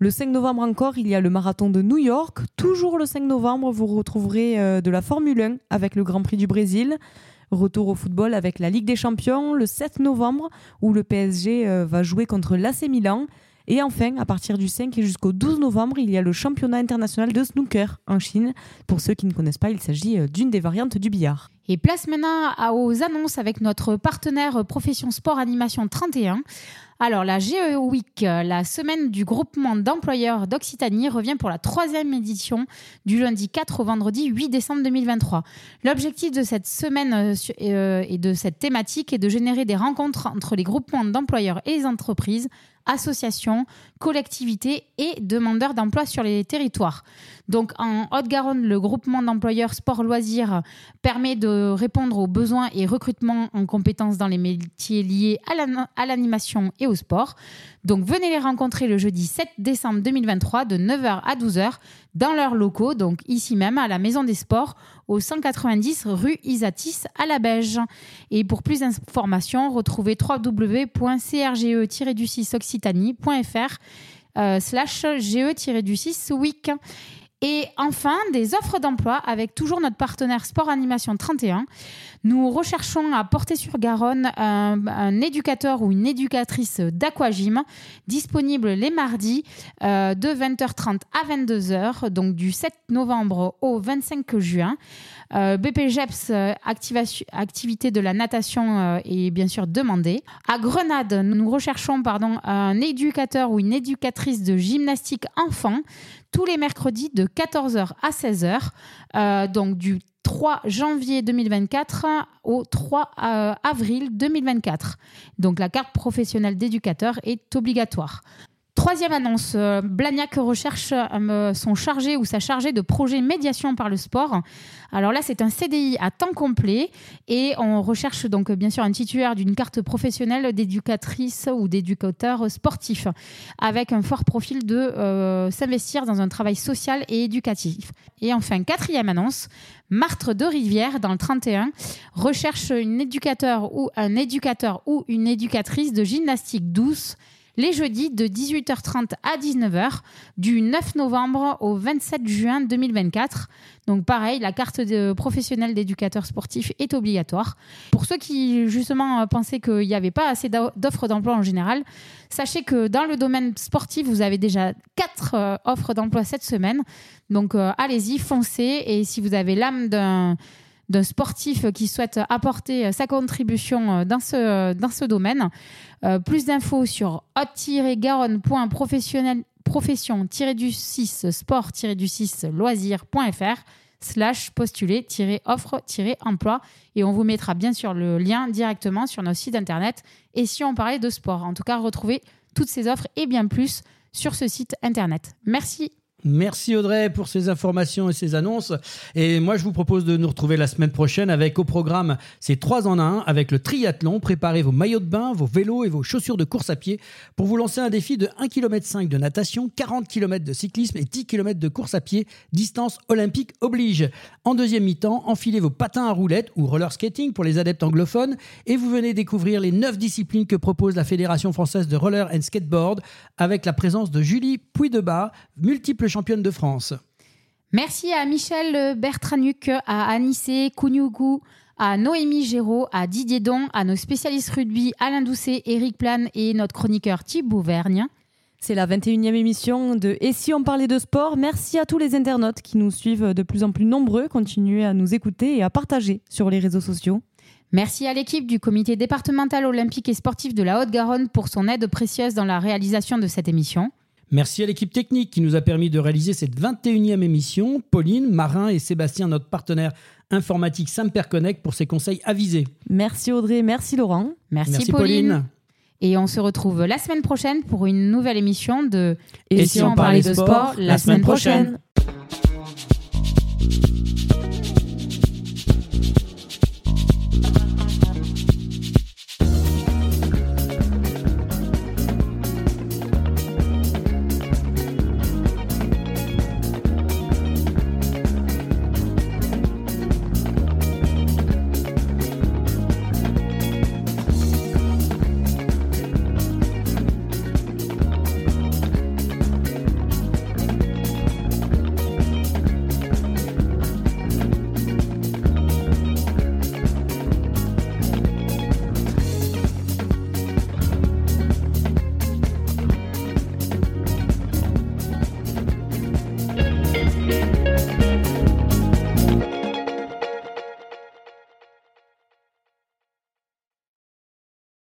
Le 5 novembre encore, il y a le marathon de New York. Toujours le 5 novembre, vous retrouverez euh, de la Formule 1 avec le Grand Prix du Brésil. Retour au football avec la Ligue des Champions le 7 novembre où le PSG va jouer contre l'AC Milan. Et enfin, à partir du 5 et jusqu'au 12 novembre, il y a le championnat international de snooker en Chine. Pour ceux qui ne connaissent pas, il s'agit euh, d'une des variantes du billard. Et place maintenant aux annonces avec notre partenaire Profession Sport Animation 31. Alors, la GE Week, euh, la semaine du groupement d'employeurs d'Occitanie, revient pour la troisième édition du lundi 4 au vendredi 8 décembre 2023. L'objectif de cette semaine euh, euh, et de cette thématique est de générer des rencontres entre les groupements d'employeurs et les entreprises, associations, collectivités et demandeurs d'emploi sur les territoires. Donc en Haute-Garonne, le groupement d'employeurs sport loisirs permet de répondre aux besoins et recrutements en compétences dans les métiers liés à l'animation et au sport. Donc venez les rencontrer le jeudi 7 décembre 2023 de 9h à 12h dans leurs locaux, donc ici même à la Maison des Sports au 190 rue Isatis à la Beige. Et pour plus d'informations, retrouvez www.crge-du6occitanie.fr euh, slash GE-du6 week. Et enfin, des offres d'emploi avec toujours notre partenaire Sport Animation 31. Nous recherchons à porter sur Garonne un, éducateur ou une éducatrice d'aquagym disponible les mardis euh, de 20h30 à 22h, donc du 7 novembre au 25 juin. Euh, BPGEPS, euh, activité de la natation euh, est bien sûr demandée. À Grenade, nous recherchons pardon, un éducateur ou une éducatrice de gymnastique enfant tous les mercredis de 14h à 16h, euh, donc du 3 janvier 2024 au 3 euh, avril 2024. Donc la carte professionnelle d'éducateur est obligatoire. Troisième annonce, euh, Blagnac recherche euh, son chargé ou sa chargée de projet médiation par le sport. Alors là, c'est un CDI à temps complet et on recherche donc bien sûr un titulaire d'une carte professionnelle d'éducatrice ou d'éducateur sportif avec un fort profil de euh, s'investir dans un travail social et éducatif. Et enfin, quatrième annonce, Martre de Rivière dans le 31 recherche une éducateur ou un éducateur ou une éducatrice de gymnastique douce les jeudis de 18h30 à 19h du 9 novembre au 27 juin 2024. Donc pareil, la carte de professionnel d'éducateur sportif est obligatoire. Pour ceux qui justement pensaient qu'il n'y avait pas assez d'offres d'emploi en général, sachez que dans le domaine sportif, vous avez déjà quatre euh, offres d'emploi cette semaine. Donc euh, allez-y, foncez. Et si vous avez l'âme d'un d'un sportif qui souhaite apporter sa contribution dans ce, dans ce domaine. Euh, plus d'infos sur hot-garonne.profession-du-6 sport-du-6 loisirs.fr slash postuler-offre-emploi et on vous mettra bien sûr le lien directement sur nos sites internet et si on parlait de sport. En tout cas, retrouvez toutes ces offres et bien plus sur ce site internet. Merci Merci Audrey pour ces informations et ces annonces. Et moi, je vous propose de nous retrouver la semaine prochaine avec au programme ces trois en un avec le triathlon. Préparez vos maillots de bain, vos vélos et vos chaussures de course à pied pour vous lancer un défi de 1,5 km de natation, 40 km de cyclisme et 10 km de course à pied. Distance olympique oblige. En deuxième mi-temps, enfilez vos patins à roulettes ou roller skating pour les adeptes anglophones et vous venez découvrir les neuf disciplines que propose la Fédération française de roller and skateboard avec la présence de Julie Puy-de-Bas, championne de France. Merci à Michel Bertranuc, à Anissé Kounougou, à Noémie Géraud, à Didier Don, à nos spécialistes rugby Alain Doucet, Eric Plane et notre chroniqueur Thibaut Vergne. C'est la 21e émission de Et si on parlait de sport? Merci à tous les internautes qui nous suivent de plus en plus nombreux. Continuez à nous écouter et à partager sur les réseaux sociaux. Merci à l'équipe du comité départemental olympique et sportif de la Haute-Garonne pour son aide précieuse dans la réalisation de cette émission. Merci à l'équipe technique qui nous a permis de réaliser cette 21e émission. Pauline, Marin et Sébastien, notre partenaire informatique Samper Connect pour ses conseils avisés. Merci Audrey, merci Laurent. Merci, Pauline. Et on se retrouve la semaine prochaine pour une nouvelle émission de Et, si on parlait de sport la semaine prochaine.